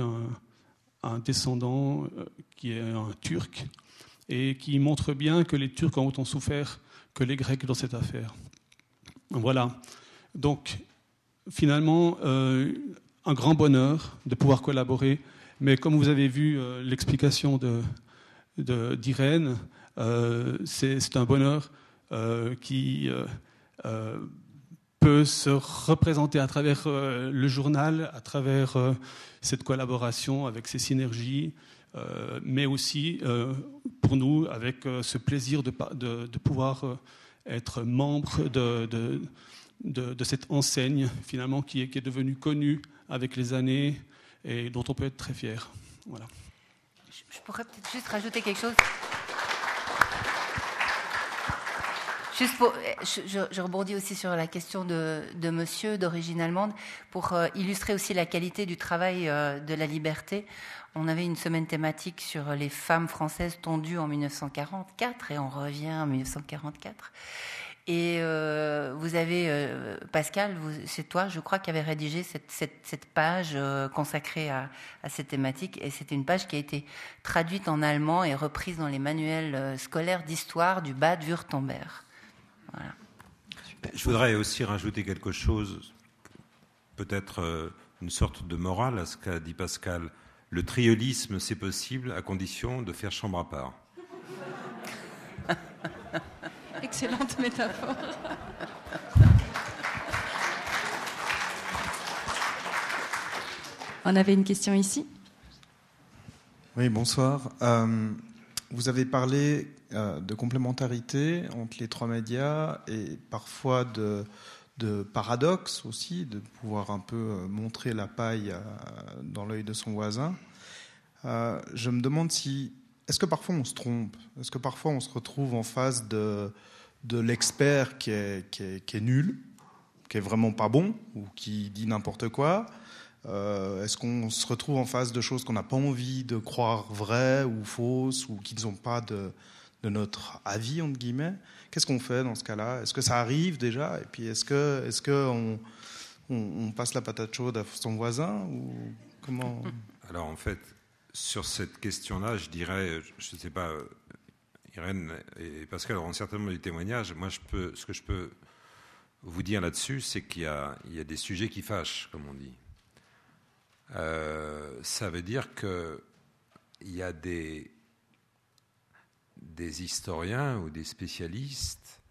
un, descendant euh, qui est un Turc et qui montre bien que les Turcs ont autant souffert que les Grecs dans cette affaire. Voilà. Donc, finalement, un grand bonheur de pouvoir collaborer. Mais comme vous avez vu l'explication de, d'Irène. C'est un bonheur qui se représenter à travers le journal, à travers cette collaboration avec ces synergies, mais aussi pour nous avec ce plaisir de, pouvoir être membre de, cette enseigne finalement qui est, qui est devenue connue avec les années et dont on peut être très fier. Voilà. Je pourrais peut-être juste rajouter quelque chose. Juste pour, je, rebondis aussi sur la question de, de monsieur d'origine allemande pour euh, illustrer aussi la qualité du travail euh, de la liberté. On avait une semaine thématique sur les femmes françaises tondues en 1944 et on revient en 1944. Et euh, vous avez, euh, Pascal, c'est toi, je crois, qui avait rédigé cette, cette, cette page euh, consacrée à, à, cette thématique. Et c'était une page qui a été traduite en allemand et reprise dans les manuels scolaires d'histoire du Bad Württemberg. Voilà. Je voudrais aussi rajouter quelque chose, peut-être une sorte de morale à ce qu'a dit Pascal. Le triolisme, c'est possible à condition de faire chambre à part. Excellente métaphore. On avait une question ici? Oui, bonsoir. Euh, vous avez parlé euh, de complémentarité entre les trois médias et parfois de, de paradoxe aussi, de pouvoir un peu euh, montrer la paille dans l'œil de son voisin. je me demande si est-ce que parfois on se trompe? Est-ce que parfois on se retrouve en face de, de l'expert qui est, qui, est, qui est, nul, qui est vraiment pas bon ou qui dit n'importe quoi? Euh, Est-ce qu'on se retrouve en face de choses qu'on n'a pas envie de croire vraies ou fausses ou qui ne sont pas de, de notre avis entre guillemets Qu'est-ce qu'on fait dans ce cas-là? Est-ce que ça arrive déjà? Et puis est-ce que est-ce que on, passe la patate chaude à son voisin ou comment? Alors en fait, sur cette question-là, je dirais, je ne sais pas, Irène et Pascal auront certainement des témoignages. Moi, je peux, ce que je peux vous dire là-dessus, c'est qu'il y, a des sujets qui fâchent, comme on dit. Euh, ça veut dire qu'il y a des, des historiens ou des spécialistes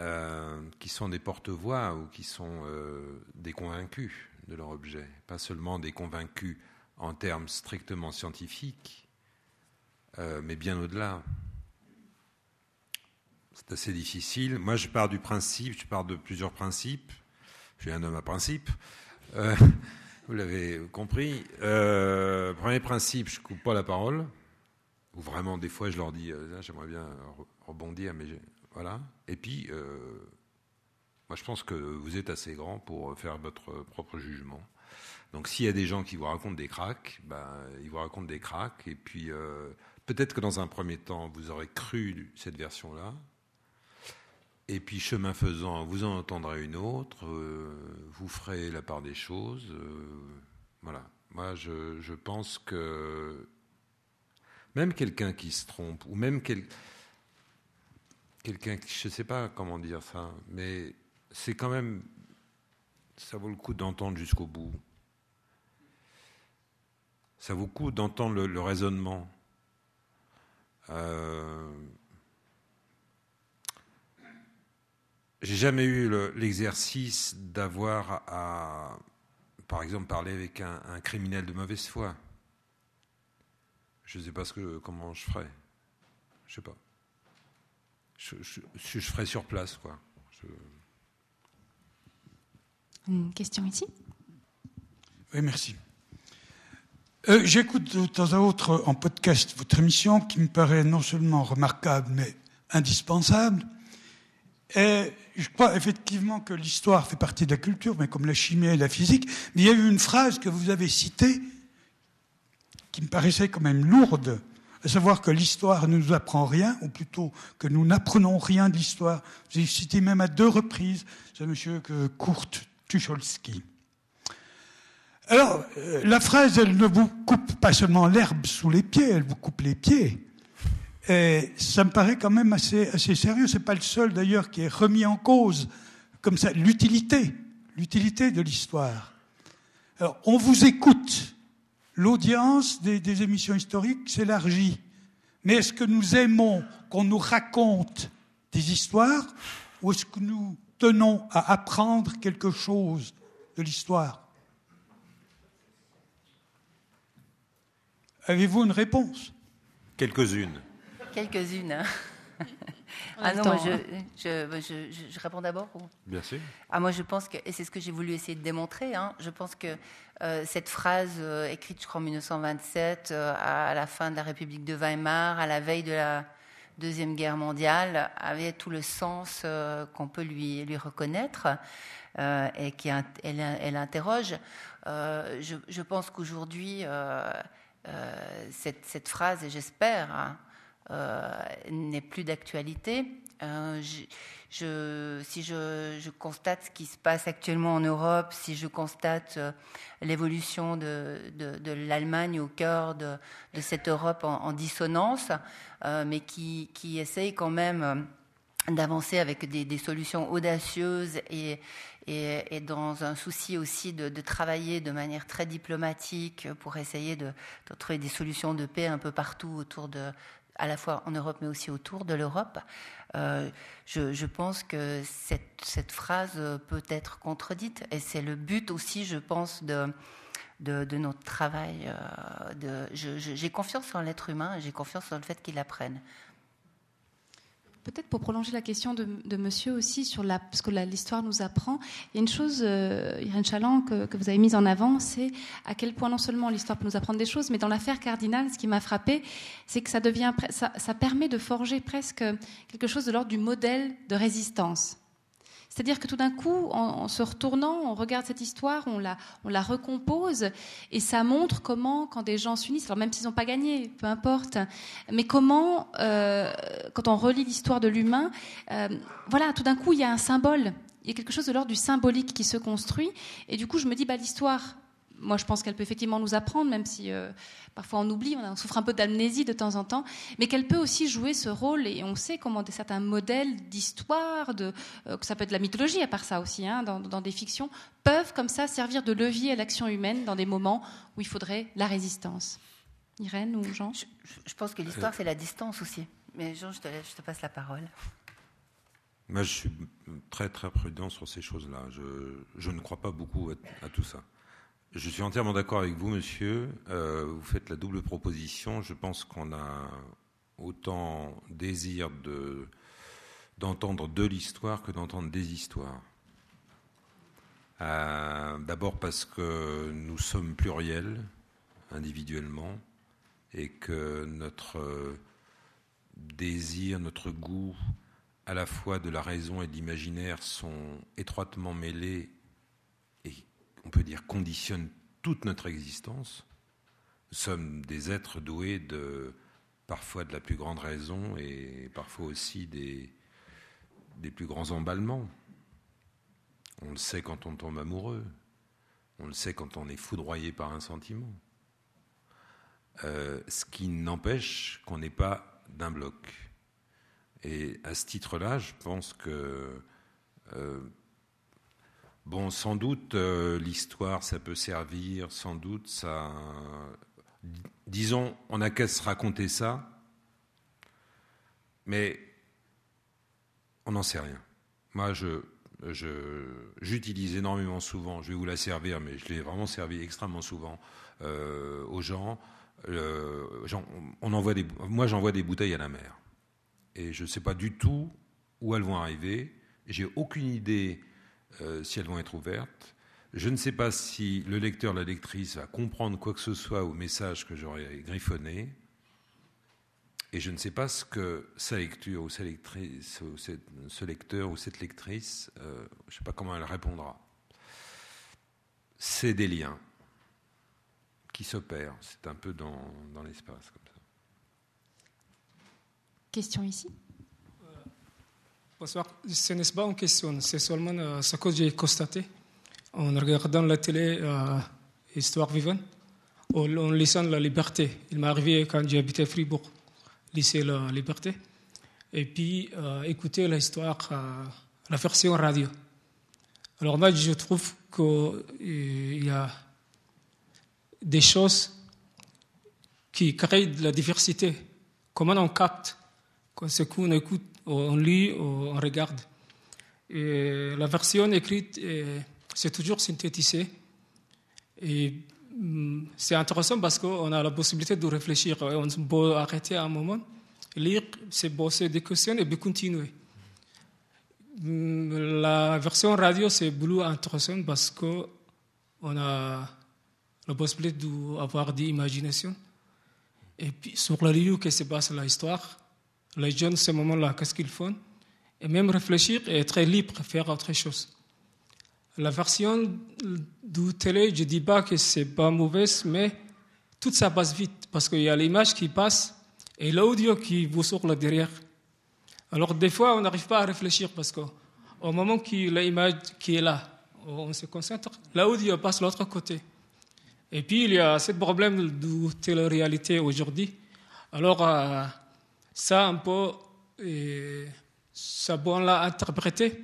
euh, qui sont des porte-voix ou qui sont euh, des convaincus de leur objet, pas seulement des convaincus en termes strictement scientifiques, euh, mais bien au-delà. C'est assez difficile. Moi, je pars du principe, je pars de plusieurs principes. Je suis un homme à principe. Vous l'avez compris. Premier principe, je ne coupe pas la parole. Ou vraiment, des fois, je leur dis, j'aimerais bien rebondir, mais voilà. Et puis, moi, je pense que vous êtes assez grand pour faire votre propre jugement. Donc s'il y a des gens qui vous racontent des cracks, ben, ils vous racontent des cracks. Et puis euh, peut-être que dans un premier temps, vous aurez cru cette version-là. Et puis chemin faisant, vous en entendrez une autre, euh, vous ferez la part des choses. Euh, voilà. Moi, je, je, pense que même quelqu'un qui se trompe, ou même quel, quelqu'un qui, je ne sais pas comment dire ça, mais c'est quand même, ça vaut le coup d'entendre jusqu'au bout ça vaut le coup d'entendre le, raisonnement. Euh, J'ai jamais eu l'exercice d'avoir à, par exemple, parler avec un, criminel de mauvaise foi. Je ne sais pas ce que, comment je ferais. Je sais pas. Je, je, je, ferais sur place, quoi. Une question ici? Oui, merci. Euh, j'écoute de temps à autre en podcast votre émission qui me paraît non seulement remarquable mais indispensable. Et je crois effectivement que l'histoire fait partie de la culture, mais comme la chimie et la physique. Mais il y a eu une phrase que vous avez citée qui me paraissait quand même lourde, à savoir que l'histoire ne nous apprend rien, ou plutôt que nous n'apprenons rien de l'histoire. Avez cité même à deux reprises ce monsieur Kurt Tucholsky. Alors, euh, la fraise, elle ne vous coupe pas seulement l'herbe sous les pieds, elle vous coupe les pieds. Et ça me paraît quand même assez, assez sérieux. C'est pas le seul d'ailleurs qui est remis en cause comme ça l'utilité, l'utilité de l'histoire. Alors, on vous écoute. L'audience des, des émissions historiques s'élargit. Mais est-ce que nous aimons qu'on nous raconte des histoires ou est-ce que nous tenons à apprendre quelque chose de l'histoire? Avez-vous une réponse? Quelques-unes. Quelques-unes. hein. ah non, moi, je, je, je- je- je réponds d'abord ou- Bien sûr. Ah, moi, je pense que, et c'est ce que j'ai voulu essayer de démontrer, hein, je pense que euh, cette phrase euh, écrite, je crois, en 1927, euh, à, la fin de la République de Weimar, à la veille de la Deuxième Guerre mondiale, avait tout le sens euh, qu'on peut lui, lui reconnaître euh, et qui elle, interroge. Euh, je, je pense qu'aujourd'hui, euh, euh, cette, cette phrase, et j'espère, hein, euh, n'est plus d'actualité. Euh, si je, constate ce qui se passe actuellement en Europe, si je constate euh, l'évolution de, l'Allemagne au cœur de, cette Europe en, dissonance, euh, mais qui, essaye quand même d'avancer avec des, solutions audacieuses et, dans un souci aussi de, de travailler de manière très diplomatique pour essayer de, de trouver des solutions de paix un peu partout autour de, à la fois en Europe mais aussi autour de l'Europe. Euh, je, pense que cette, phrase peut être contredite et c'est le but aussi, je pense, de, de, notre travail. euh, j'ai confiance en l'être humain et j'ai confiance en le fait qu'il apprenne. Peut-être pour prolonger la question de, de monsieur aussi, sur la, parce que l'histoire nous apprend, il y a une chose, euh, Irène Chaland, que, que vous avez mise en avant, c'est à quel point non seulement l'histoire peut nous apprendre des choses, mais dans l'affaire Cardinal, ce qui m'a frappé, c'est que ça, devient, ça, ça permet de forger presque quelque chose de l'ordre du modèle de résistance. C'est-à-dire que tout d'un coup, en, en se retournant, on regarde cette histoire, on la, on la recompose, et ça montre comment, quand des gens s'unissent, alors même s'ils n'ont pas gagné, peu importe, mais comment, euh, quand on relit l'histoire de l'humain, euh, voilà, tout d'un coup, il y a un symbole, il y a quelque chose de l'ordre du symbolique qui se construit, et du coup, je me dis, bah, l'histoire, moi, je pense qu'elle peut effectivement nous apprendre, même si euh, parfois on oublie, on, souffre un peu d'amnésie de temps en temps, mais qu'elle peut aussi jouer ce rôle, et on sait comment des, certains modèles d'histoire, de, euh, que ça peut être de la mythologie à part ça aussi, hein, dans, dans des fictions, peuvent comme ça servir de levier à l'action humaine dans des moments où il faudrait la résistance. Irène ou Jean? Je, je pense que l'histoire, c'est la distance aussi. Mais Jean, je te, laisse- je te passe la parole. Moi, je suis très très prudent sur ces choses-là. Je, je ne crois pas beaucoup à, à tout ça. Je suis entièrement d'accord avec vous, monsieur. Euh, vous faites la double proposition. Je pense qu'on a autant désir de d'entendre de l'histoire que d'entendre des histoires. Euh, D'abord parce que nous sommes pluriels individuellement et que notre désir, notre goût à la fois de la raison et de l'imaginaire sont étroitement mêlés on peut dire conditionnent toute notre existence. Nous sommes des êtres doués de parfois de la plus grande raison et parfois aussi des, des plus grands emballements. On le sait quand on tombe amoureux, on le sait quand on est foudroyé par un sentiment. Euh, ce qui n'empêche qu'on n'est pas d'un bloc. Et à ce titre-là, je pense que, euh, bon, sans doute, euh, l'histoire, ça peut servir, sans doute, ça. Disons, on n'a qu'à se raconter ça, mais on n'en sait rien. Moi, je. je- J'utilise énormément souvent, je vais vous la servir, mais je l'ai vraiment servi extrêmement souvent euh, aux gens. Euh, on envoie des, moi, j'envoie des bouteilles à la mer et je ne sais pas du tout où elles vont arriver. J'ai aucune idée euh, si elles vont être ouvertes. Je ne sais pas si le lecteur, la lectrice va comprendre quoi que ce soit au message que j'aurais griffonné. Et je ne sais pas ce que sa lecture ou cette- ce lecteur ou cette lectrice, euh, je ne sais pas comment elle répondra. C'est des liens qui s'opèrent. C'est un peu dans, dans l'espace comme ça. Question ici Bonsoir. Ce n'est pas une question, c'est seulement euh, ce que j'ai constaté en regardant la télé euh, Histoire vivante, en, en lisant La Liberté. Il m'est arrivé quand j'habitais Fribourg, lycée La Liberté, et puis euh, écouter l'histoire, euh, la version radio. Alors moi, je trouve qu'il y a des choses qui créent de la diversité comment on capte ce qu'on écoute, on lit, on regarde. La version écrite, c'est toujours synthétisé. Et mm, c'est intéressant parce qu'on a la possibilité de réfléchir. On peut arrêter un moment, lire, se bosser des questions et continuer. Mm, la version radio, c'est plus intéressant parce qu'on a la possibilité d'avoir de l'imagination. Et puis sur le lieu que se passe l'histoire, les jeunes, ce moment-là, qu'est-ce qu'ils font? Et même réfléchir et être libre, faire autre chose. La version du télé, je ne dis pas que c'est pas mauvaise, mais tout ça passe vite parce qu'il y a l'image qui passe et l'audio qui vous sort derrière. Alors des fois, on n'arrive pas à réfléchir parce qu'au moment que l'image qui est là, on se concentre, l'audio passe de l'autre côté. Et puis, il y a ce problème de télé-réalité aujourd'hui. Alors, euh, ça, un peu, ça bon l'a interprété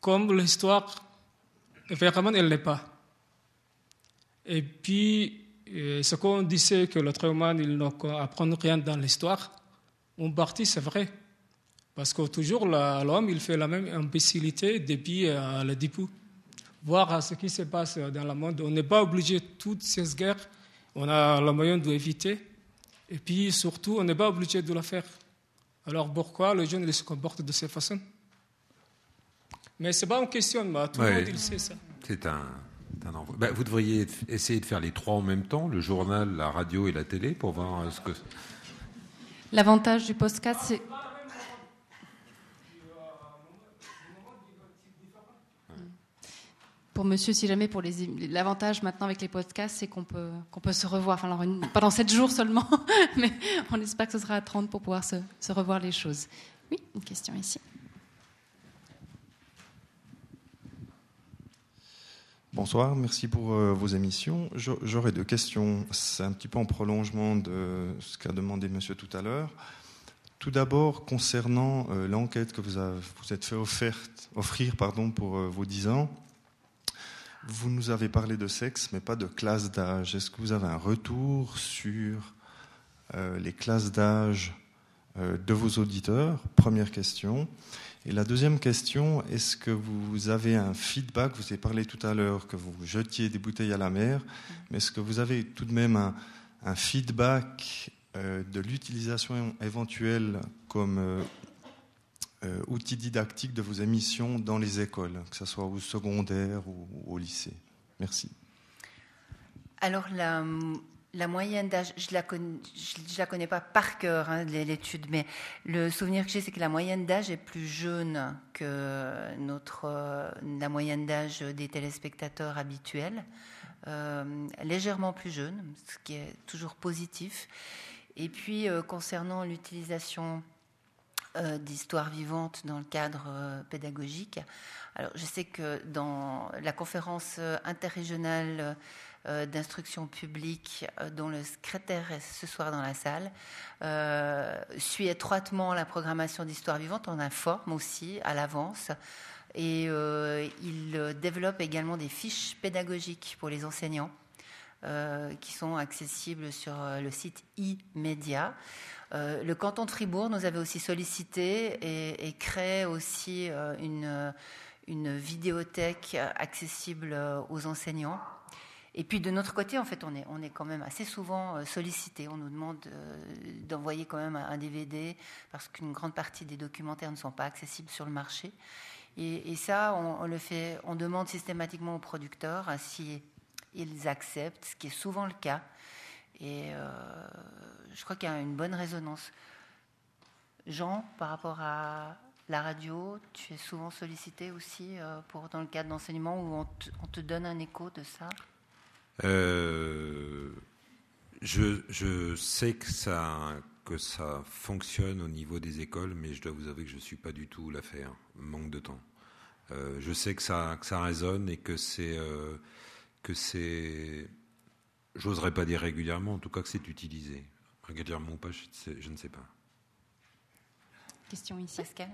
comme l'histoire, vraiment, elle n'est pas. Et puis, ce qu'on disait que l'être humain, il n'apprend rien dans l'histoire, en partie, c'est vrai. Parce que toujours, l'homme, il fait la même imbécilité depuis euh, le début voir ce qui se passe dans le monde. On n'est pas obligé toutes ces guerres, on a le moyen d'éviter. Et puis surtout, on n'est pas obligé de la faire. Alors pourquoi les jeunes se comportent de cette façon? Mais ce n'est pas une question, mais tout le monde il sait ça. C'est un, ben, vous devriez essayer de faire les trois en même temps, le journal, la radio et la télé, pour voir euh, ce que... L'avantage du podcast, c'est... pour monsieur, si jamais pour les l'avantage maintenant avec les podcasts, c'est qu'on peut qu'on peut se revoir. Enfin, pendant 7 jours seulement, mais on espère que ce sera à 30 pour pouvoir se, revoir les choses. Oui, une question ici. Bonsoir, merci pour euh, vos émissions. J'aurais deux questions. C'est un petit peu en prolongement de ce qu'a demandé monsieur tout à l'heure. Tout d'abord, concernant euh, l'enquête que vous, avez, vous êtes fait offrir pardon, pour euh, vos 10 ans, vous nous avez parlé de sexe, mais pas de classe d'âge. Est-ce que vous avez un retour sur euh, les classes d'âge euh, de vos auditeurs? Première question. Et la deuxième question, est-ce que vous avez un feedback? Vous avez parlé tout à l'heure que vous jetiez des bouteilles à la mer, mais est-ce que vous avez tout de même un, feedback euh, de l'utilisation éventuelle comme outils didactiques de vos émissions dans les écoles, que ce soit au secondaire ou, au lycée Merci. Alors, la, moyenne d'âge, je ne la, la, connais pas par cœur, hein, l'étude, mais le souvenir que j'ai, c'est que la moyenne d'âge est plus jeune que notre, euh, la moyenne d'âge des téléspectateurs habituels, euh, légèrement plus jeune, ce qui est toujours positif. Et puis, concernant l'utilisation euh, d'histoire vivante dans le cadre euh, pédagogique. Alors, je sais que dans la conférence euh, interrégionale d'instruction publique, dont le secrétaire est ce soir dans la salle, suit étroitement la programmation d'histoire vivante. On informe aussi à l'avance. Et il développe également des fiches pédagogiques pour les enseignants qui sont accessibles sur le site e-média. Euh, le canton de Fribourg nous avait aussi sollicité et, créé aussi euh, une, une, vidéothèque accessible euh, aux enseignants. Et puis de notre côté, en fait, on est, on est quand même assez souvent sollicité. On nous demande d'envoyer quand même un DVD parce qu'une grande partie des documentaires ne sont pas accessibles sur le marché. Et, ça, on, le fait, on demande systématiquement aux producteurs si ils acceptent, ce qui est souvent le cas. Et euh, je crois qu'il y a une bonne résonance. Jean, par rapport à la radio, tu es souvent sollicité aussi euh, pour, dans le cadre d'enseignement où on te, donne un écho de ça? Euh, je, sais que ça, que ça fonctionne au niveau des écoles, mais je dois vous avouer que je ne suis pas du tout l'affaire. Manque de temps. je sais que ça, que ça résonne et que c'est que c'est J'oserais pas dire régulièrement, en tout cas que c'est utilisé. Régulièrement ou pas, je, ne sais pas. Question ici. Pascal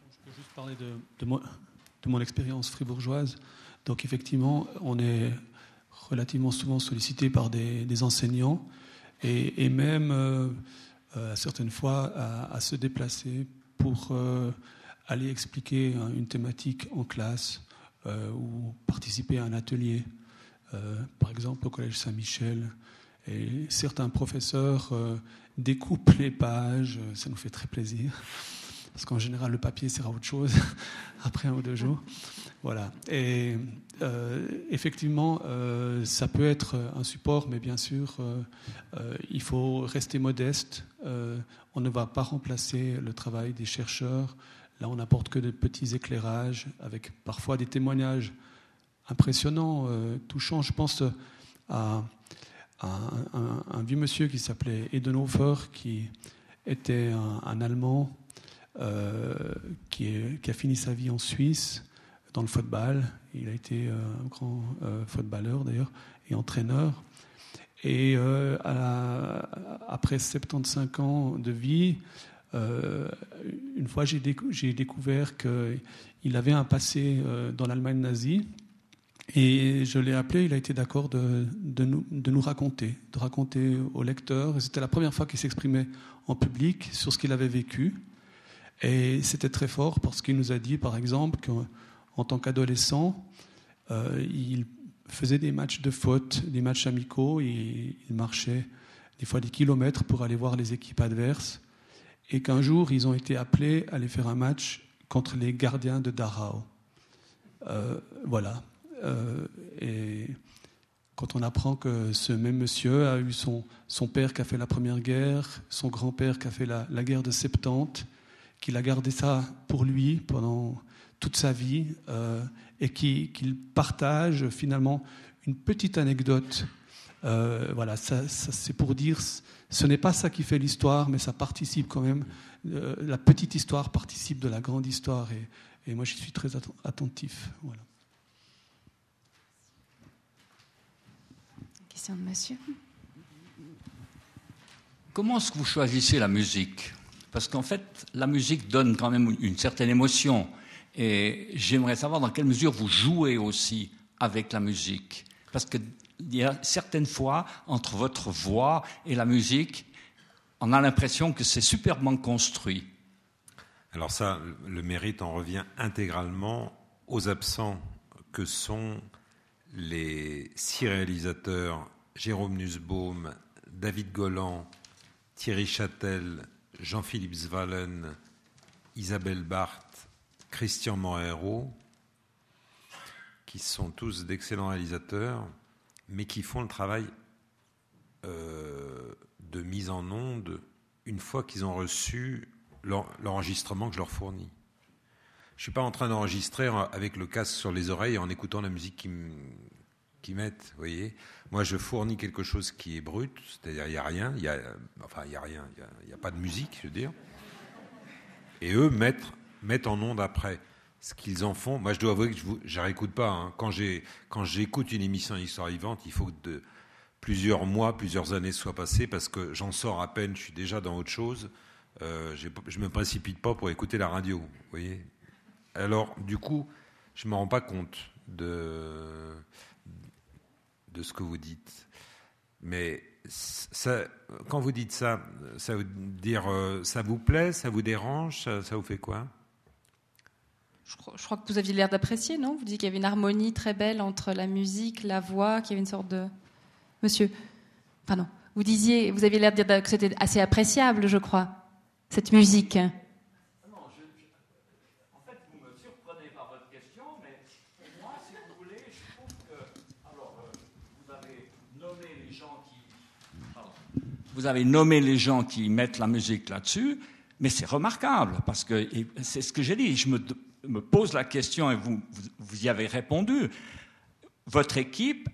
Je peux juste parler de, de mon, expérience fribourgeoise. Donc effectivement, on est relativement souvent sollicité par des, enseignants et, même à certaines fois à, se déplacer pour aller expliquer une thématique en classe ou participer à un atelier, par exemple au Collège Saint-Michel. Et certains professeurs découpent les pages, ça nous fait très plaisir parce qu'en général le papier sert à autre chose après un ou deux jours. Voilà. Et euh, effectivement, euh, ça peut être un support, mais bien sûr, euh, il faut rester modeste. on ne va pas remplacer le travail des chercheurs. Là, on n'apporte que de petits éclairages, avec parfois des témoignages impressionnants, touchants. Je pense à, un, vieux monsieur qui s'appelait Edenhofer, qui était un Allemand euh, qui, a fini sa vie en Suisse dans le football. Il a été euh, un grand euh, footballeur d'ailleurs et entraîneur. Et après 75 ans de vie, une fois j'ai, découvert qu'il avait un passé dans l'Allemagne nazie. Et je l'ai appelé, il a été d'accord de, nous, raconter, de raconter aux lecteurs. Et c'était la première fois qu'il s'exprimait en public sur ce qu'il avait vécu. Et c'était très fort parce qu'il nous a dit, par exemple, qu'en tant qu'adolescent, euh, il faisait des matchs de faute, des matchs amicaux, il marchait des fois des kilomètres pour aller voir les équipes adverses, et qu'un jour, ils ont été appelés à aller faire un match contre les gardiens de Dachau. Euh, voilà. Euh, et quand on apprend que ce même monsieur a eu son, son père qui a fait la Première Guerre, son grand-père qui a fait la, la guerre de 70, qu'il a gardé ça pour lui pendant toute sa vie euh, et qu'il partage finalement une petite anecdote. Euh, voilà, ça, c'est pour dire, ce n'est pas ça qui fait l'histoire, mais ça participe quand même. Euh, la petite histoire participe de la grande histoire et, et moi je suis très attentif. Voilà. Question de monsieur. Comment est-ce que vous choisissez la musique? Parce qu'en fait, la musique donne quand même une certaine émotion. Et j'aimerais savoir dans quelle mesure vous jouez aussi avec la musique. Parce qu'il y a certaines fois, entre votre voix et la musique, on a l'impression que c'est superbement construit. Alors ça, le mérite en revient intégralement aux absents que sont les six réalisateurs Jérôme Nussbaum, David Golland, Thierry Châtel, Jean-Philippe Svalen, Isabelle Barthes, Christian Morero, qui sont tous d'excellents réalisateurs, mais qui font le travail euh, de mise en onde une fois qu'ils ont reçu l'enregistrement que je leur fournis. Je ne suis pas en train d'enregistrer avec le casque sur les oreilles en écoutant la musique qu'ils mettent, voyez. Moi, je fournis quelque chose qui est brut, c'est-à-dire il n'y a rien, y a, enfin il n'y a rien, il n'y a, pas de musique, je veux dire. Et eux mettent, mettent en onde après ce qu'ils en font. Moi, je dois avouer que je ne réécoute pas. Hein. Quand j'écoute une émission d'histoire vivante, il faut que plusieurs mois, plusieurs années soient passées parce que j'en sors à peine, je suis déjà dans autre chose. Euh, je ne me précipite pas pour écouter la radio. Alors, du coup, je ne me rends pas compte de, ce que vous dites. Mais quand vous dites ça, ça veut dire euh, ça vous plaît, ça vous dérange, ça, vous fait quoi? Je crois, que vous aviez l'air d'apprécier, non? Vous dites qu'il y avait une harmonie très belle entre la musique, la voix, qu'il y avait une sorte de. Monsieur, pardon. Vous disiez, vous aviez l'air de dire que c'était assez appréciable, je crois, cette musique. vous avez nommé les gens qui mettent la musique là-dessus, mais c'est remarquable, parce que c'est ce que j'ai dit. Je me, pose la question et vous, vous, y avez répondu. Votre équipe,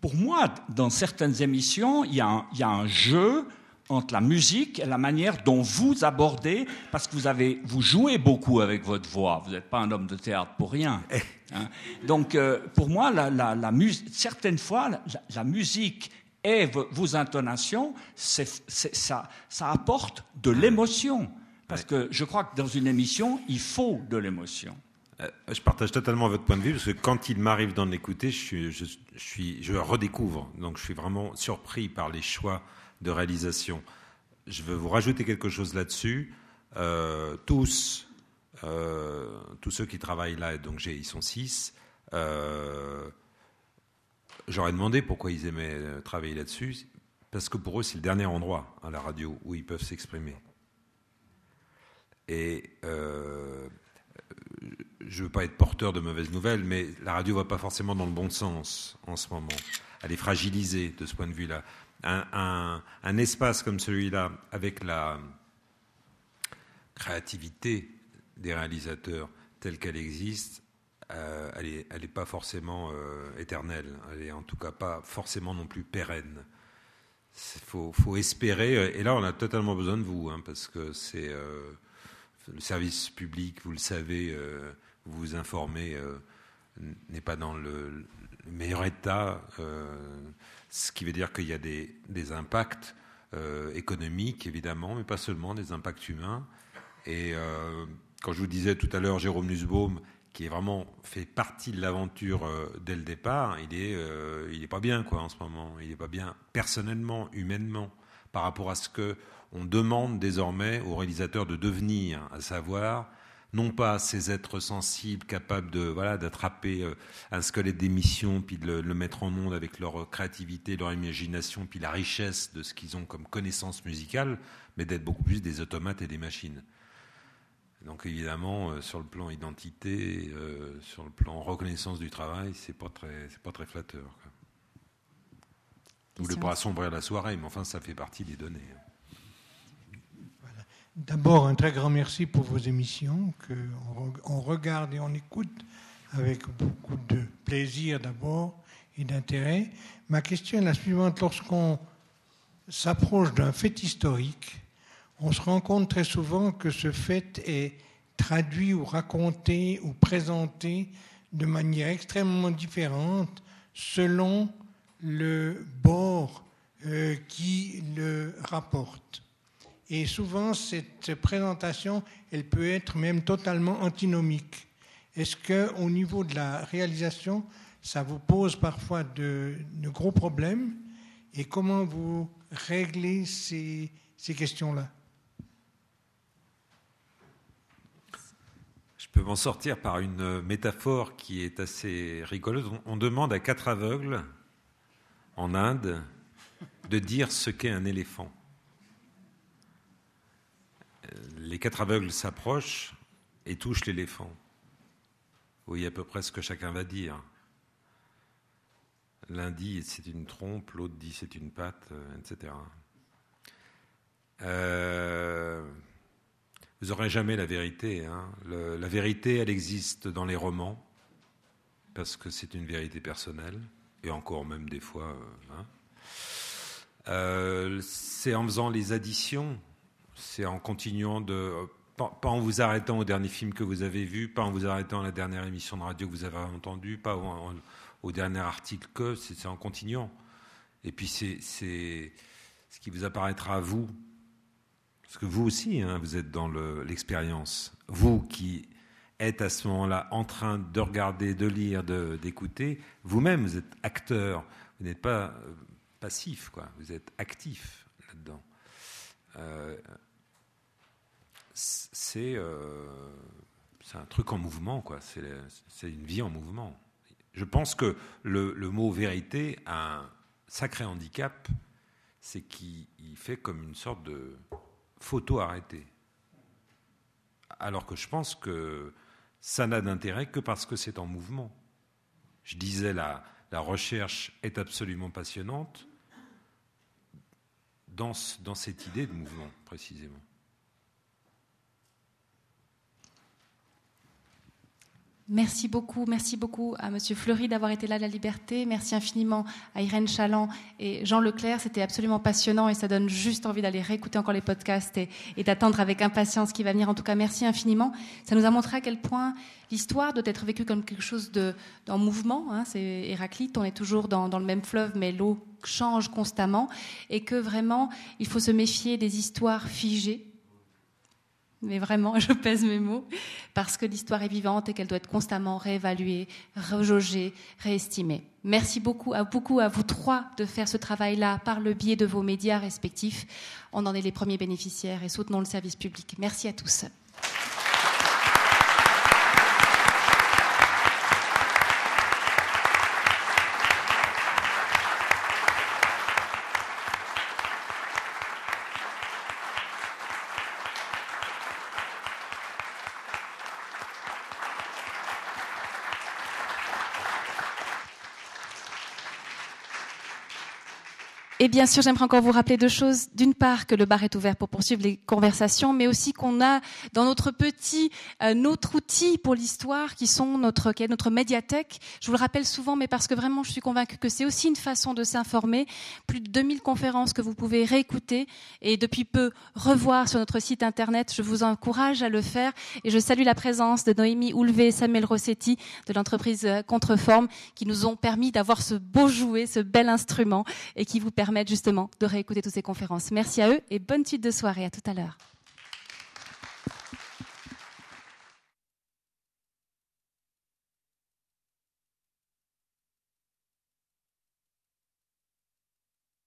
pour moi, dans certaines émissions, il y, a un, il y a un jeu entre la musique et la manière dont vous abordez, parce que vous, avez, vous jouez beaucoup avec votre voix, vous n'êtes pas un homme de théâtre pour rien. Hein. Donc, euh, pour moi, la, la, la certaines fois, la, musique et vos intonations, ça, ça apporte de l'émotion. Parce que je crois que dans une émission, il faut de l'émotion. Euh, je partage totalement votre point de vue parce que quand il m'arrive d'en écouter, je, suis, je, suis, je redécouvre. Donc je suis vraiment surpris par les choix de réalisation. Je veux vous rajouter quelque chose là-dessus. Euh, tous, euh, tous ceux qui travaillent là, donc j'ai, ils sont six. J'aurais demandé pourquoi ils aimaient travailler là-dessus, parce que pour eux c'est le dernier endroit à la radio où ils peuvent s'exprimer. Et euh, je ne veux pas être porteur de mauvaises nouvelles, mais la radio ne va pas forcément dans le bon sens en ce moment. Elle est fragilisée de ce point de vue-là. Un, espace comme celui-là, avec la créativité des réalisateurs telle qu'elle existe, euh, elle n'est pas forcément euh, éternelle. Elle est en tout cas pas forcément non plus pérenne. Il faut, espérer. Et là, on a totalement besoin de vous, hein, parce que c'est le service public, vous le savez, vous vous informez, euh, n'est pas dans le, meilleur état, euh, ce qui veut dire qu'il y a des, impacts euh, économiques, évidemment, mais pas seulement, des impacts humains. Et quand je vous disais tout à l'heure, Jérôme Nussbaum, qui est vraiment fait partie de l'aventure dès le départ, il est, est pas bien quoi en ce moment. Il n'est pas bien personnellement, humainement, par rapport à ce que on demande désormais aux réalisateurs de devenir, à savoir non pas ces êtres sensibles capables de voilà d'attraper euh, un squelette d'émission puis de le, mettre en monde avec leur créativité, leur imagination puis la richesse de ce qu'ils ont comme connaissance musicale, mais d'être beaucoup plus des automates et des machines. Donc évidemment, euh, sur le plan identité, euh, sur le plan reconnaissance du travail, c'est pas très, c'est pas très flatteur. Vous voulez pas assombrir la soirée, mais enfin, ça fait partie des données. Hein. D'abord, un très grand merci pour vos émissions qu'on regarde et on écoute avec beaucoup de plaisir d'abord et d'intérêt. Ma question est la suivante. Lorsqu'on s'approche d'un fait historique, on se rend compte très souvent que ce fait est traduit ou raconté ou présenté de manière extrêmement différente selon le bord euh, qui le rapporte. Et souvent, cette présentation, elle peut être même totalement antinomique. Est-ce qu'au niveau de la réalisation, ça vous pose parfois de, gros problèmes? Et comment vous réglez ces, ces questions-là? Je peux m'en sortir par une métaphore qui est assez rigolote. On demande à quatre aveugles en Inde de dire ce qu'est un éléphant les quatre aveugles s'approchent et touchent l'éléphant. Voyez à peu près ce que chacun va dire. L'un dit c'est une trompe, l'autre dit c'est une patte, euh, etc. Euh, vous n'aurez jamais la vérité. Hein. la vérité, elle existe dans les romans, parce que c'est une vérité personnelle, et encore même des fois. Euh, hein. c'est en faisant les additions c'est en continuant de. Pas, en vous arrêtant au dernier film que vous avez vu, pas en vous arrêtant à la dernière émission de radio que vous avez entendue, pas au, dernier article que, c'est en continuant. Et puis c'est ce qui vous apparaîtra à vous, parce que vous aussi, hein, vous êtes dans l'expérience. vous qui êtes à ce moment-là en train de regarder, de lire, d'écouter, vous-même, vous êtes acteur. Vous n'êtes pas euh, passif, quoi. Vous êtes actif là-dedans. Euh, euh, c'est un truc en mouvement, quoi. C'est une vie en mouvement. Je pense que le, mot vérité a un sacré handicap, c'est qu'il fait comme une sorte de photo arrêtée. Alors que je pense que ça n'a d'intérêt que parce que c'est en mouvement. Je disais la, la recherche est absolument passionnante dans, dans cette idée de mouvement précisément. Merci beaucoup, merci beaucoup à Monsieur Fleury d'avoir été là la Liberté. Merci infiniment à Irène Chaland et Jean Leclerc. C'était absolument passionnant et ça donne juste envie d'aller réécouter encore les podcasts et, d'attendre avec impatience ce qui va venir. En tout cas, merci infiniment. Ça nous a montré à quel point l'histoire doit être vécue comme quelque chose de, en mouvement. Hein. C'est Héraclite, on est toujours dans le même fleuve, mais l'eau change constamment et que vraiment, il faut se méfier des histoires figées mais vraiment, je pèse mes mots, parce que l'histoire est vivante et qu'elle doit être constamment réévaluée, rejaugée, réestimée. Merci beaucoup à, beaucoup à vous trois de faire ce travail-là par le biais de vos médias respectifs. On en est les premiers bénéficiaires et soutenons le service public. Merci à tous. Et bien sûr, j'aimerais encore vous rappeler deux choses. D'une part, que le bar est ouvert pour poursuivre les conversations, mais aussi qu'on a dans notre petit, euh, notre outil pour l'histoire, qui notre, qui est notre médiathèque. Je vous le rappelle souvent, mais parce que vraiment, je suis convaincue que c'est aussi une façon de s'informer. Plus de 2000 conférences que vous pouvez réécouter et depuis peu revoir sur notre site internet. Je vous encourage à le faire et je salue la présence de Noémie Oulvé et Samuel Rossetti de l'entreprise euh, Contreforme qui nous ont permis d'avoir ce beau jouet, ce bel instrument et qui vous permet justement de réécouter toutes ces conférences. Merci à eux et bonne suite de soirée. À tout à l'heure.